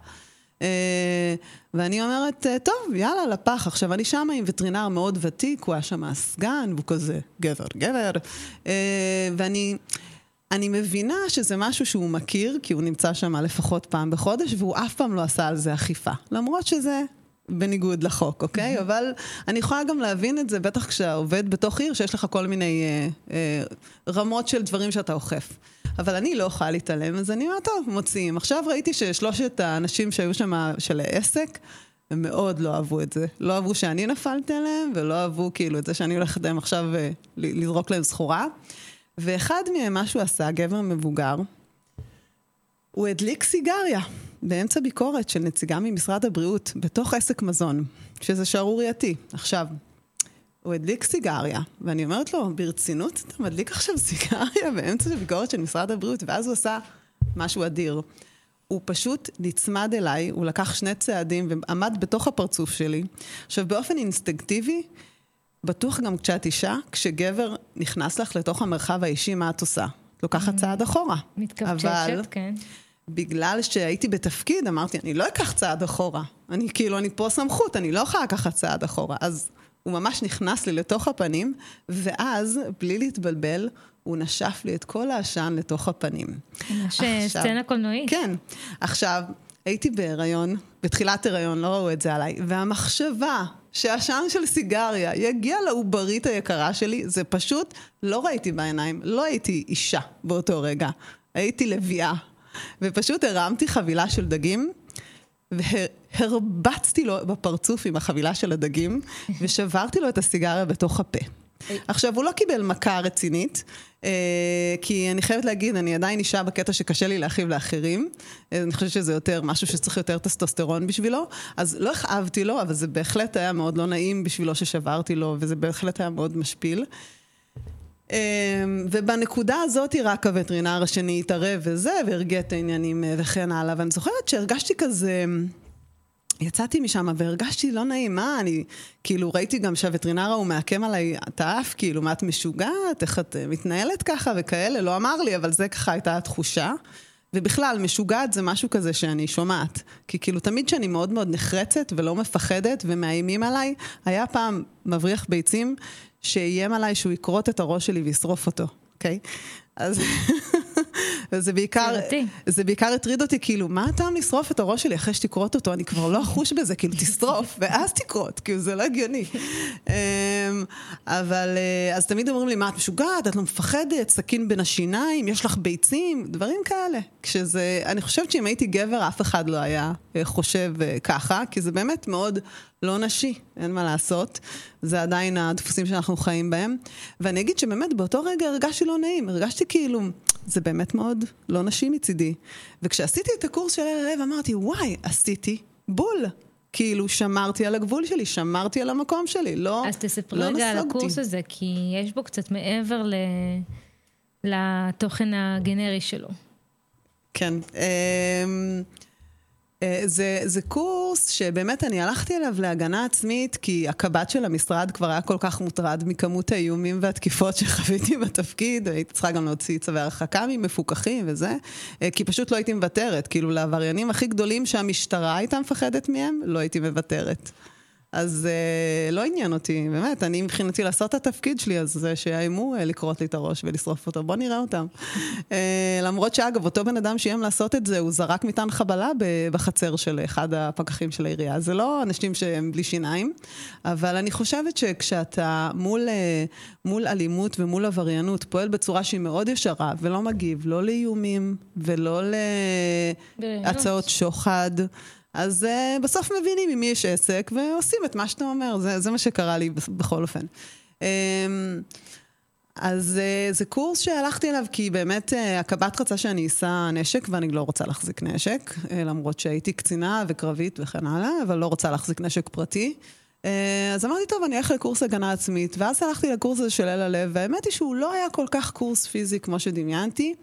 אה, ואני אומרת, טוב, יאללה, לפח. עכשיו, אני שם עם וטרינר מאוד ותיק, הוא היה שם הסגן, והוא כזה גבר, גבר. ואני... אני מבינה שזה משהו שהוא מכיר, כי הוא נמצא שם לפחות פעם בחודש, והוא אף פעם לא עשה על זה אכיפה. למרות שזה בניגוד לחוק, אוקיי? אבל אני יכולה גם להבין את זה, בטח כשאתה עובד בתוך עיר, שיש לך כל מיני אה, אה, רמות של דברים שאתה אוכף. אבל אני לא יכולה להתעלם, אז אני אומרת, טוב, מוציאים. עכשיו ראיתי ששלושת האנשים שהיו שם של העסק, הם מאוד לא אהבו את זה. לא אהבו שאני נפלתי עליהם, ולא אהבו כאילו את זה שאני הולכת להם עכשיו אה, לזרוק להם סחורה. ואחד מהם, מה שהוא עשה, גבר מבוגר, הוא הדליק סיגריה. באמצע ביקורת של נציגה ממשרד הבריאות, בתוך עסק מזון, שזה שערורייתי. עכשיו, הוא הדליק סיגריה, ואני אומרת לו, ברצינות אתה מדליק עכשיו סיגריה באמצע ביקורת של משרד הבריאות? ואז הוא עשה משהו אדיר. הוא פשוט נצמד אליי, הוא לקח שני צעדים ועמד בתוך הפרצוף שלי. עכשיו, באופן אינסטינקטיבי, בטוח גם כשאת אישה, כשגבר נכנס לך לתוך המרחב האישי, מה את עושה? לוקחת צעד אחורה. מתכווצ'צ'ת, כן. בגלל שהייתי בתפקיד, אמרתי, אני לא אקח צעד אחורה. אני כאילו, אני פה סמכות, אני לא יכולה לקחת צעד אחורה. אז הוא ממש נכנס לי לתוך הפנים, ואז, בלי להתבלבל, הוא נשף לי את כל העשן לתוך הפנים. ממש סצנה קולנועית. כן. עכשיו, הייתי בהיריון, בתחילת הריון, לא ראו את זה עליי, והמחשבה שעשן של סיגריה יגיע לעוברית היקרה שלי, זה פשוט, לא ראיתי בעיניים, לא הייתי אישה באותו רגע, הייתי לביאה. ופשוט הרמתי חבילה של דגים, והרבצתי לו בפרצוף עם החבילה של הדגים, ושברתי לו את הסיגריה בתוך הפה. עכשיו, הוא לא קיבל מכה רצינית, אה, כי אני חייבת להגיד, אני עדיין אישה בקטע שקשה לי להכאיב לאחרים. אה, אני חושבת שזה יותר משהו שצריך יותר טסטוסטרון בשבילו. אז לא הכאבתי לו, אבל זה בהחלט היה מאוד לא נעים בשבילו ששברתי לו, וזה בהחלט היה מאוד משפיל. אה, ובנקודה הזאת רק הווטרינר השני התערב וזה, והרגיע את העניינים וכן הלאה. ואני זוכרת שהרגשתי כזה... יצאתי משם והרגשתי לא נעים, מה, אני, כאילו, ראיתי גם שהווטרינר ההוא מעקם עליי את האף, כאילו, מה את משוגעת, איך את מתנהלת ככה וכאלה, לא אמר לי, אבל זה ככה הייתה התחושה. ובכלל, משוגעת זה משהו כזה שאני שומעת. כי כאילו, תמיד כשאני מאוד מאוד נחרצת ולא מפחדת ומאיימים עליי, היה פעם מבריח ביצים שאיים עליי שהוא יכרות את הראש שלי וישרוף אותו, אוקיי? Okay? אז... וזה בעיקר, זה בעיקר הטריד אותי, כאילו, מה הטעם לשרוף את הראש שלי אחרי שתכרות אותו? אני כבר לא אחוש בזה, כאילו, תשרוף, ואז תכרות, כאילו, זה לא הגיוני. אמ, אבל, אה, אז תמיד אומרים לי, מה, את משוגעת? את לא מפחדת? סכין בין השיניים? יש לך ביצים? דברים כאלה. כשזה, אני חושבת שאם הייתי גבר, אף אחד לא היה אה, חושב אה, ככה, כי זה באמת מאוד לא נשי, אין מה לעשות. זה עדיין הדפוסים שאנחנו חיים בהם. ואני אגיד שבאמת באותו רגע הרגשתי לא נעים, הרגשתי כאילו, זה באמת מאוד לא נשי מצידי. וכשעשיתי את הקורס של ערב, אמרתי, וואי, עשיתי בול. כאילו, שמרתי על הגבול שלי, שמרתי על המקום שלי, לא אז תספרי לא רגע על הקורס הזה, כי יש בו קצת מעבר ל... לתוכן הגנרי שלו. כן. אמ, זה, זה קורס שבאמת אני הלכתי אליו להגנה עצמית, כי הקב"ט של המשרד כבר היה כל כך מוטרד מכמות האיומים והתקיפות שחוויתי בתפקיד, הייתי צריכה גם להוציא צווי הרחקה ממפוקחים וזה, אה, כי פשוט לא הייתי מוותרת. כאילו, לעבריינים הכי גדולים שהמשטרה הייתה מפחדת מהם, לא הייתי מוותרת. אז uh, לא עניין אותי, באמת, אני מבחינתי לעשות את התפקיד שלי, אז זה שיאיימו uh, לכרות לי את הראש ולשרוף אותו, בוא נראה אותם. uh, למרות שאגב, אותו בן אדם שאיים לעשות את זה, הוא זרק מטען חבלה בחצר של אחד הפקחים של העירייה. זה לא אנשים שהם בלי שיניים, אבל אני חושבת שכשאתה מול, uh, מול אלימות ומול עבריינות, פועל בצורה שהיא מאוד ישרה, ולא מגיב, לא לאיומים ולא להצעות שוחד. אז uh, בסוף מבינים עם מי יש עסק ועושים את מה שאתה אומר, זה, זה מה שקרה לי בכל אופן. Um, אז uh, זה קורס שהלכתי אליו כי באמת uh, הקב"ט רצה שאני אשא נשק ואני לא רוצה להחזיק נשק, uh, למרות שהייתי קצינה וקרבית וכן הלאה, אבל לא רוצה להחזיק נשק פרטי. Uh, אז אמרתי, טוב, אני אלך לקורס הגנה עצמית, ואז הלכתי לקורס הזה של אל הלב, והאמת היא שהוא לא היה כל כך קורס פיזי כמו שדמיינתי,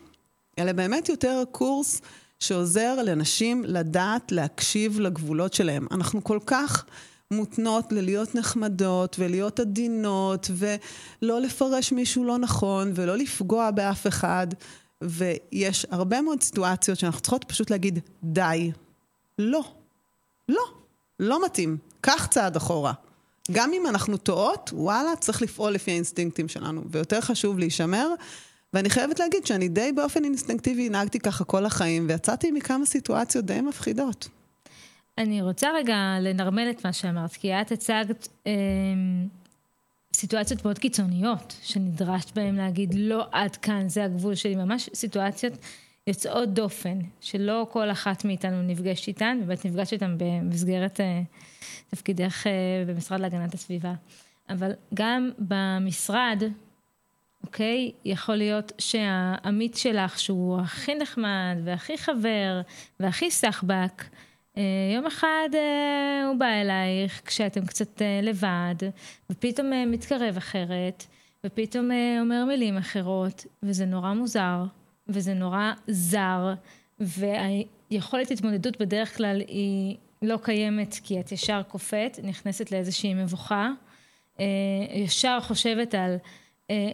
אלא באמת יותר קורס שעוזר לנשים לדעת להקשיב לגבולות שלהם. אנחנו כל כך מותנות ללהיות נחמדות ולהיות עדינות ולא לפרש מישהו לא נכון ולא לפגוע באף אחד. ויש הרבה מאוד סיטואציות שאנחנו צריכות פשוט להגיד, די. לא. לא. לא מתאים. קח צעד אחורה. גם אם אנחנו טועות, וואלה, צריך לפעול לפי האינסטינקטים שלנו. ויותר חשוב להישמר ואני חייבת להגיד שאני די באופן אינסטינקטיבי נהגתי ככה כל החיים, ויצאתי מכמה סיטואציות די מפחידות. אני רוצה רגע לנרמל את מה שאמרת, כי את הצגת אה, סיטואציות מאוד קיצוניות, שנדרשת בהן להגיד לא עד כאן, זה הגבול שלי, ממש סיטואציות יוצאות דופן, שלא כל אחת מאיתנו נפגשת איתן, באמת נפגשת איתן במסגרת אה, תפקידך אה, במשרד להגנת הסביבה. אבל גם במשרד, אוקיי? יכול להיות שהעמית שלך, שהוא הכי נחמד והכי חבר והכי סחבק, אה, יום אחד אה, הוא בא אלייך כשאתם קצת אה, לבד, ופתאום מתקרב אחרת, ופתאום אומר מילים אחרות, וזה נורא מוזר, וזה נורא זר, והיכולת התמודדות בדרך כלל היא לא קיימת כי את ישר קופאת, נכנסת לאיזושהי מבוכה, ישר חושבת על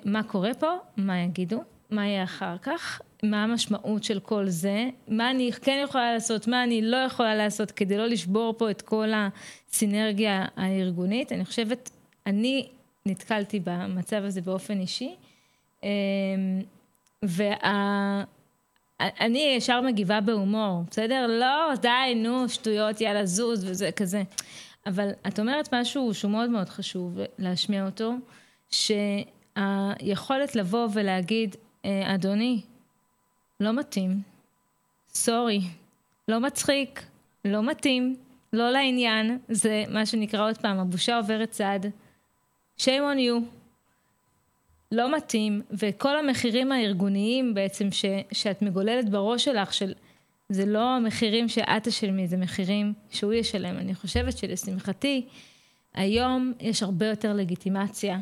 מה קורה פה, מה יגידו, מה יהיה אחר כך, מה המשמעות של כל זה, מה אני כן יכולה לעשות, מה אני לא יכולה לעשות כדי לא לשבור פה את כל הסינרגיה הארגונית. אני חושבת, אני נתקלתי במצב הזה באופן אישי, אה, ואני ישר מגיבה בהומור, בסדר? לא, די, נו, שטויות, יאללה, זוז וזה כזה. אבל את אומרת משהו שהוא מאוד מאוד חשוב להשמיע אותו, ש... היכולת לבוא ולהגיד, אה, אדוני, לא מתאים, סורי, לא מצחיק, לא מתאים, לא לעניין, זה מה שנקרא עוד פעם, הבושה עוברת צד. shame on you. לא מתאים, וכל המחירים הארגוניים בעצם ש, שאת מגוללת בראש שלך, של זה לא המחירים שאת תשלמי, זה מחירים שהוא ישלם. אני חושבת שלשמחתי, היום יש הרבה יותר לגיטימציה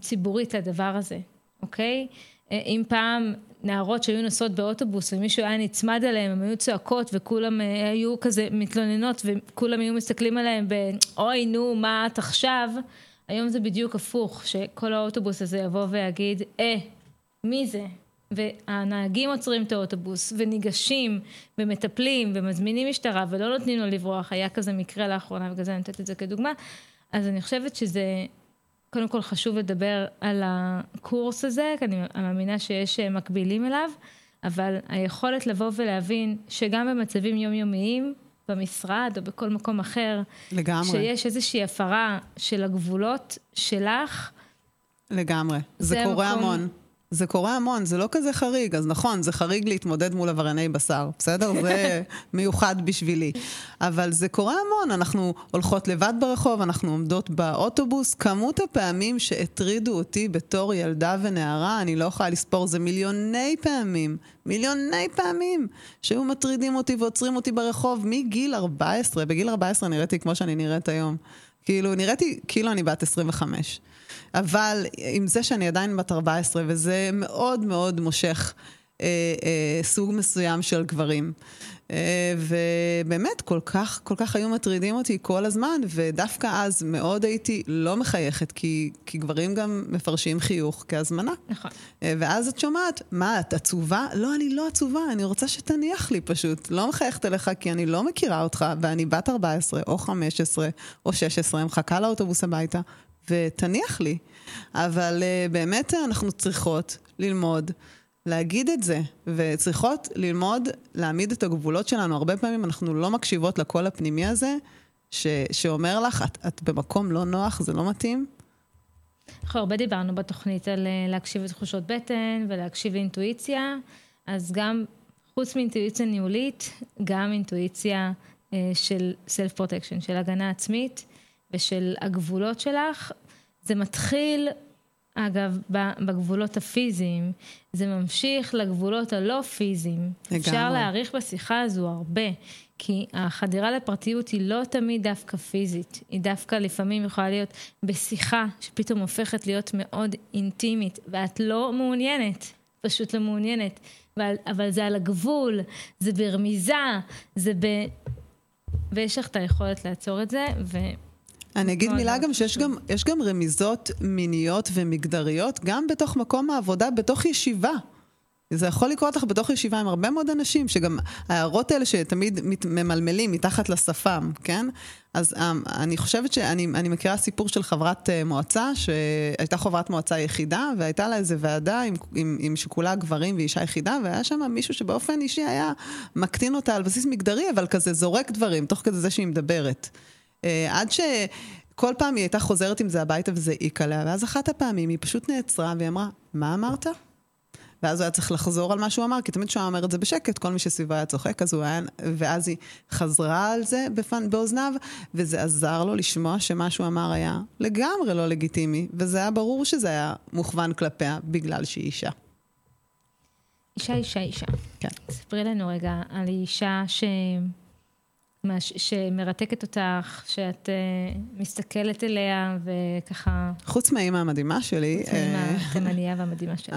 ציבורית לדבר הזה, אוקיי? אה, אם פעם נערות שהיו נוסעות באוטובוס ומישהו היה נצמד אליהם, הם היו צועקות וכולם אה, היו כזה מתלוננות וכולם היו מסתכלים עליהם ב... אוי, נו, מה את עכשיו? היום זה בדיוק הפוך, שכל האוטובוס הזה יבוא ויגיד, אה, מי זה? והנהגים עוצרים את האוטובוס וניגשים ומטפלים ומזמינים משטרה ולא נותנים לו לברוח, היה כזה מקרה לאחרונה, בגלל זה אני נותנת את זה כדוגמה. אז אני חושבת שזה קודם כל חשוב לדבר על הקורס הזה, כי אני מאמינה שיש מקבילים אליו, אבל היכולת לבוא ולהבין שגם במצבים יומיומיים, במשרד או בכל מקום אחר, לגמרי. שיש איזושהי הפרה של הגבולות שלך, לגמרי. זה, זה קורה המון. זה קורה המון, זה לא כזה חריג. אז נכון, זה חריג להתמודד מול עברייני בשר, בסדר? זה מיוחד בשבילי. אבל זה קורה המון, אנחנו הולכות לבד ברחוב, אנחנו עומדות באוטובוס. כמות הפעמים שהטרידו אותי בתור ילדה ונערה, אני לא יכולה לספור, זה מיליוני פעמים. מיליוני פעמים שהיו מטרידים אותי ועוצרים אותי ברחוב מגיל 14. בגיל 14 נראיתי כמו שאני נראית היום. כאילו, נראיתי כאילו אני בת 25. אבל עם זה שאני עדיין בת 14, וזה מאוד מאוד מושך אה, אה, סוג מסוים של גברים. אה, ובאמת, כל כך, כל כך היו מטרידים אותי כל הזמן, ודווקא אז מאוד הייתי לא מחייכת, כי, כי גברים גם מפרשים חיוך כהזמנה. נכון. אה, ואז את שומעת, מה, את עצובה? לא, אני לא עצובה, אני רוצה שתניח לי פשוט. לא מחייכת אליך כי אני לא מכירה אותך, ואני בת 14, או 15, או 16, מחכה לאוטובוס הביתה, ותניח לי. אבל uh, באמת אנחנו צריכות ללמוד להגיד את זה, וצריכות ללמוד להעמיד את הגבולות שלנו. הרבה פעמים אנחנו לא מקשיבות לקול הפנימי הזה, ש, שאומר לך, את, את במקום לא נוח, זה לא מתאים. אנחנו הרבה דיברנו בתוכנית על אה, להקשיב לתחושות בטן ולהקשיב לאינטואיציה, אז גם חוץ מאינטואיציה ניהולית, גם אינטואיציה אה, של self protection, של הגנה עצמית ושל הגבולות שלך. זה מתחיל, אגב, בגבולות הפיזיים, זה ממשיך לגבולות הלא פיזיים. לגמרי. אפשר להעריך בשיחה הזו הרבה, כי החדירה לפרטיות היא לא תמיד דווקא פיזית, היא דווקא לפעמים יכולה להיות בשיחה שפתאום הופכת להיות מאוד אינטימית, ואת לא מעוניינת, פשוט לא מעוניינת, אבל, אבל זה על הגבול, זה ברמיזה, זה ב... ויש לך את היכולת לעצור את זה, ו... אני אגיד מאוד מילה מאוד גם שיש. גם, יש גם רמיזות מיניות ומגדריות, גם בתוך מקום העבודה, בתוך ישיבה. זה יכול לקרות לך בתוך ישיבה עם הרבה מאוד אנשים, שגם ההערות האלה שתמיד מת- ממלמלים מתחת לשפם, כן? אז um, אני חושבת שאני אני מכירה סיפור של חברת uh, מועצה, שהייתה חברת מועצה יחידה, והייתה לה איזה ועדה עם, עם, עם שכולה גברים ואישה יחידה, והיה שם מישהו שבאופן אישי היה מקטין אותה על בסיס מגדרי, אבל כזה זורק דברים, תוך כדי זה שהיא מדברת. אה, עד שכל פעם היא הייתה חוזרת עם זה הביתה וזה העיק עליה, ואז אחת הפעמים היא פשוט נעצרה והיא אמרה, מה אמרת? ואז הוא היה צריך לחזור על מה שהוא אמר, כי תמיד כשהוא היה אומר את זה בשקט, כל מי שסביבה היה צוחק, אז הוא היה... ואז היא חזרה על זה בפן, באוזניו, וזה עזר לו לשמוע שמה שהוא אמר היה לגמרי לא לגיטימי, וזה היה ברור שזה היה מוכוון כלפיה, בגלל שהיא אישה. אישה, אישה, אישה. כן. ספרי לנו רגע על אישה ש... מש- שמרתקת אותך, שאת uh, מסתכלת אליה וככה, חוץ מהאימא המדהימה שלי, חוץ מהאימא אה, התימניה והמדהימה שלך.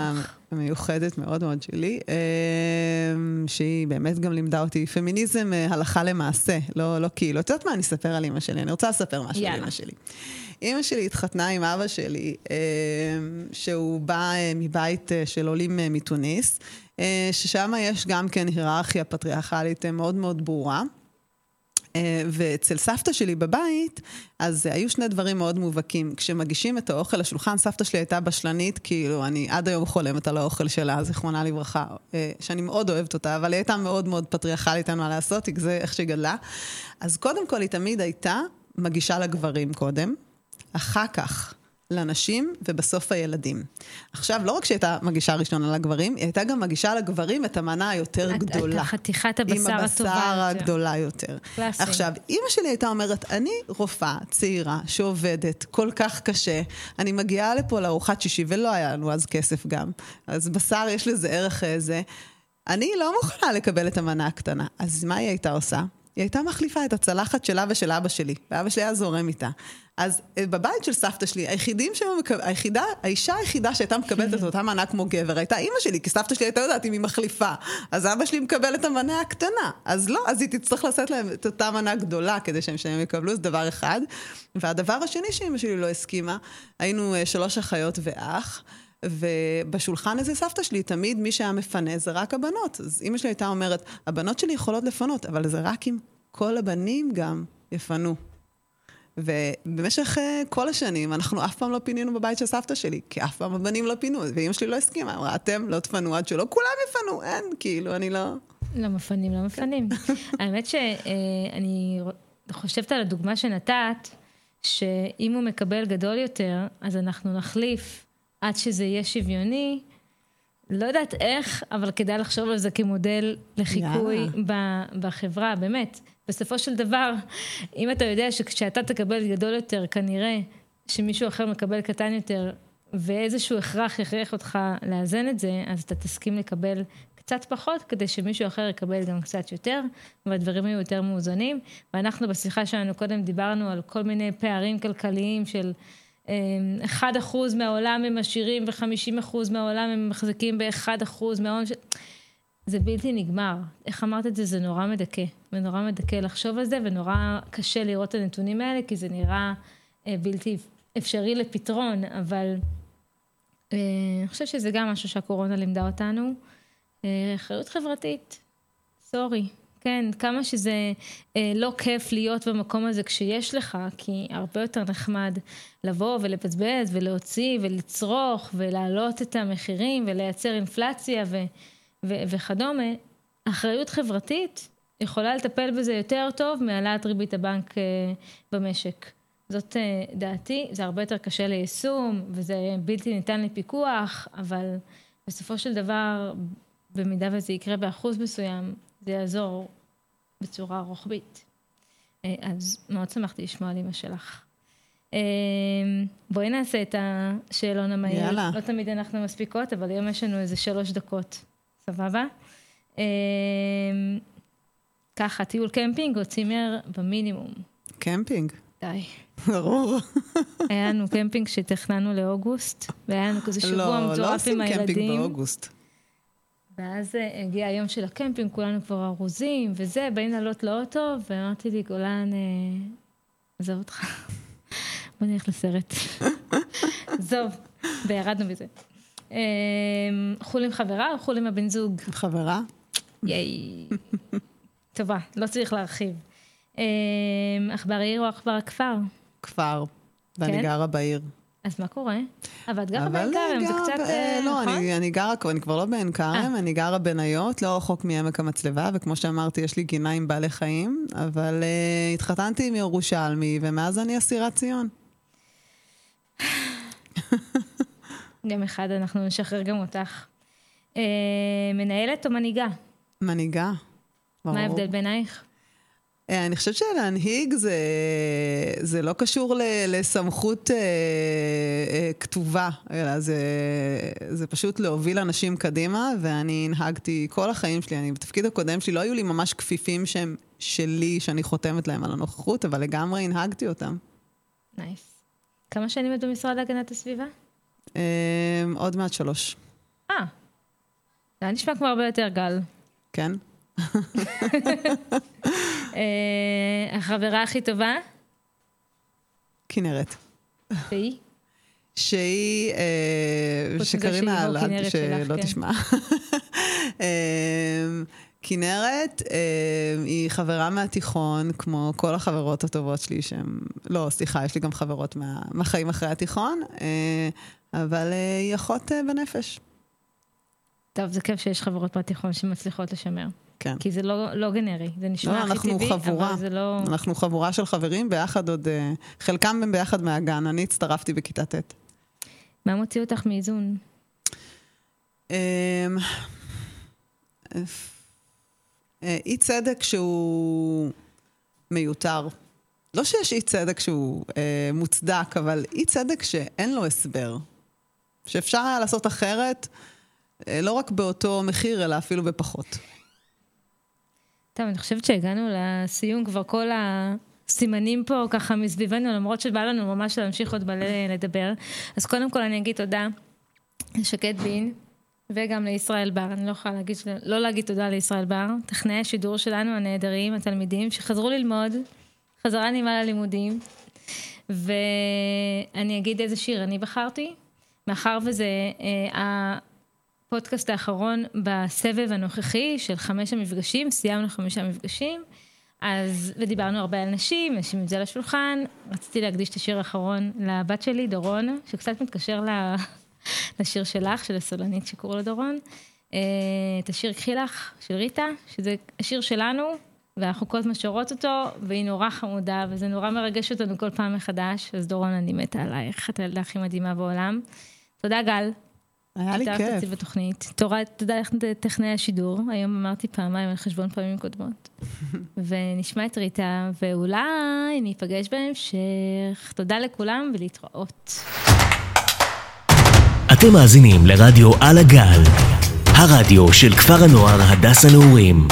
המיוחדת מאוד מאוד שלי, אה, שהיא באמת גם לימדה אותי פמיניזם אה, הלכה למעשה, לא, לא כאילו. את יודעת מה אני אספר על אימא שלי? אני רוצה לספר משהו על יאללה. אימא שלי. אימא שלי התחתנה עם אבא שלי, אה, שהוא בא אה, מבית אה, של עולים אה, מתוניס, ששם יש גם כן היררכיה פטריארכלית מאוד מאוד ברורה. אה, ואצל סבתא שלי בבית, אז היו שני דברים מאוד מובהקים. כשמגישים את האוכל לשולחן, סבתא שלי הייתה בשלנית, כאילו, אני עד היום חולמת על האוכל שלה, זיכרונה לברכה, אה, שאני מאוד אוהבת אותה, אבל היא הייתה מאוד מאוד פטריארכלית, אין מה לעשות, כי זה איך שהיא גדלה. אז קודם כל, היא תמיד הייתה מגישה לגברים קודם, אחר כך לנשים ובסוף הילדים. עכשיו, לא רק שהיא הייתה מגישה ראשונה לגברים, היא הייתה גם מגישה לגברים את המנה היותר את- גדולה. את החתיכת הבשר עם הטובה הבשר יותר. הגדולה יותר. קלאסי. עכשיו, אימא שלי הייתה אומרת, אני רופאה צעירה שעובדת כל כך קשה, אני מגיעה לפה לארוחת שישי, ולא היה לנו אז כסף גם, אז בשר יש לזה ערך איזה. אני לא מוכנה לקבל את המנה הקטנה. אז מה היא הייתה עושה? היא הייתה מחליפה את הצלחת שלה ושל אבא שלי, ואבא שלי היה זורם איתה. אז אה, בבית של סבתא שלי, היחידים שהיו מקב... היחידה, האישה היחידה שהייתה מקבלת את אותה מנה כמו גבר, הייתה אימא שלי, כי סבתא שלי הייתה יודעת אם היא מחליפה. אז אבא שלי מקבל את המנה הקטנה. אז לא, אז היא תצטרך לעשות להם את אותה מנה גדולה כדי שהם שהם יקבלו, זה דבר אחד. והדבר השני שאימא שלי לא הסכימה, היינו אה, שלוש אחיות ואח. ובשולחן הזה סבתא שלי, תמיד מי שהיה מפנה זה רק הבנות. אז אימא שלי הייתה אומרת, הבנות שלי יכולות לפנות, אבל זה רק אם כל הבנים גם יפנו. ובמשך uh, כל השנים, אנחנו אף פעם לא פינינו בבית של סבתא שלי, כי אף פעם הבנים לא פינו, ואימא שלי לא הסכימה, אמרה, אתם לא תפנו עד שלא כולם יפנו, אין, כאילו, אני לא... לא מפנים, לא מפנים. האמת שאני חושבת על הדוגמה שנתת, שאם הוא מקבל גדול יותר, אז אנחנו נחליף עד שזה יהיה שוויוני. לא יודעת איך, אבל כדאי לחשוב על זה כמודל לחיקוי יאללה. ב- בחברה, באמת. בסופו של דבר, אם אתה יודע שכשאתה תקבל גדול יותר, כנראה שמישהו אחר מקבל קטן יותר, ואיזשהו הכרח יכריח אותך לאזן את זה, אז אתה תסכים לקבל קצת פחות, כדי שמישהו אחר יקבל גם קצת יותר, והדברים יהיו יותר מאוזנים. ואנחנו בשיחה שלנו קודם דיברנו על כל מיני פערים כלכליים של... אה, 1% מהעולם הם עשירים ו-50% מהעולם הם מחזיקים ב-1% מההון ש... זה בלתי נגמר. איך אמרת את זה? זה נורא מדכא. ונורא מדכא לחשוב על זה, ונורא קשה לראות את הנתונים האלה, כי זה נראה אה, בלתי אפשרי לפתרון, אבל אה, אני חושבת שזה גם משהו שהקורונה לימדה אותנו. אה, אחריות חברתית, סורי. כן, כמה שזה אה, לא כיף להיות במקום הזה כשיש לך, כי הרבה יותר נחמד לבוא ולבזבז ולהוציא ולצרוך ולהעלות את המחירים ולייצר אינפלציה ו, ו, וכדומה. אחריות חברתית יכולה לטפל בזה יותר טוב מהעלאת ריבית הבנק אה, במשק. זאת אה, דעתי, זה הרבה יותר קשה ליישום וזה בלתי ניתן לפיקוח, אבל בסופו של דבר, במידה וזה יקרה באחוז מסוים, זה יעזור בצורה רוחבית. אה, אז מאוד שמחתי לשמוע על אמא שלך. אה, בואי נעשה את השאלון המהיר. יאללה. לא תמיד אנחנו מספיקות, אבל היום יש לנו איזה שלוש דקות. סבבה? אה, ככה, טיול קמפינג או צימר במינימום. קמפינג, די. ברור. היה לנו קמפינג שתכננו לאוגוסט, והיה לנו כזה שבוע לא, לא, מטורף, עושים עם קמפינג הילדים. באוגוסט. ואז אה, הגיע היום של הקמפינג, כולנו כבר ארוזים וזה, באים לעלות לאוטו, ואמרתי לי, גולן, אה, עזוב אותך, בוא נלך לסרט. עזוב, וירדנו מזה. אה, חו"ל עם חברה או חו"ל עם הבן זוג? חברה? ייי. טובה, לא צריך להרחיב. אה, עכבר העיר או עכבר הכפר? כפר. ואני כן? גרה בעיר. אז מה קורה? אבל את גרה בעין כרם, זה קצת... אה, לא, נכון? אני, אני גרה, אני כבר לא בעין כרם, אני גרה בניות, לא רחוק מעמק המצלבה, וכמו שאמרתי, יש לי גינה עם בעלי חיים, אבל uh, התחתנתי עם ירושלמי, ומאז אני אסירת ציון. יום אחד אנחנו נשחרר גם אותך. אה, מנהלת או מנהיגה? מנהיגה. ברור. מה ההבדל ביינייך? אה, אני חושבת שלהנהיג זה, זה לא קשור ל, לסמכות אה, אה, כתובה, אלא זה, זה פשוט להוביל אנשים קדימה, ואני הנהגתי כל החיים שלי. אני בתפקיד הקודם שלי, לא היו לי ממש כפיפים שהם שלי, שאני חותמת להם על הנוכחות, אבל לגמרי הנהגתי אותם. נייס. כמה שנים את במשרד להגנת הסביבה? אה, עוד מעט שלוש, אה, זה נשמע כמו הרבה יותר גל. כן? אה, החברה הכי טובה? כנרת. והיא? שהיא, אה, שקרינה, שהיא לא שלא כן. תשמע. אה, כנרת היא חברה מהתיכון, כמו כל החברות הטובות שלי שהן... לא, סליחה, יש לי גם חברות מה, מהחיים אחרי התיכון, אבל היא אחות בנפש. טוב, זה כיף שיש חברות מהתיכון שמצליחות לשמר. כן. כי זה לא, לא גנרי, זה נשמע לא, הכי טבעי, חבורה. אבל זה לא... אנחנו חבורה של חברים, ביחד עוד... אה, חלקם הם ביחד מהגן, אני הצטרפתי בכיתה ט'. מה מוציא אותך מאיזון? אמ, אה, אי צדק שהוא מיותר. לא שיש אי צדק שהוא אה, מוצדק, אבל אי צדק שאין לו הסבר. שאפשר היה לעשות אחרת, אה, לא רק באותו מחיר, אלא אפילו בפחות. טוב, אני חושבת שהגענו לסיום כבר כל הסימנים פה ככה מסביבנו, למרות שבא לנו ממש להמשיך עוד מלא לדבר. אז קודם כל אני אגיד תודה לשקד בין וגם לישראל בר. אני לא יכולה להגיד, לא להגיד תודה לישראל בר, טכנאי השידור שלנו הנהדרים, התלמידים, שחזרו ללמוד, חזרה נעימה ללימודים. ואני אגיד איזה שיר אני בחרתי, מאחר וזה אה, הפודקאסט האחרון בסבב הנוכחי של חמש המפגשים, סיימנו חמישה מפגשים, אז, ודיברנו הרבה על נשים, נשים את זה על השולחן, רציתי להקדיש את השיר האחרון לבת שלי, דורון, שקצת מתקשר ל... לשיר שלך, של הסולנית שקורא לה דורון, אה, את השיר קחי לך, של ריטה, שזה השיר שלנו, ואנחנו כל הזמן שרות אותו, והיא נורא חמודה, וזה נורא מרגש אותנו כל פעם מחדש, אז דורון, אני מתה עלייך, את הילדה הכי מדהימה בעולם. תודה, גל. היה לי אתה כיף. תקציב בתוכנית. תורה, תודה לך טכנאי השידור, היום אמרתי פעמיים על חשבון פעמים קודמות. ונשמע את ריטה, ואולי ניפגש בהמשך. תודה לכולם ולהתראות. אתם מאזינים לרדיו על הגל, הרדיו של כפר הנוער הדס הנעורים.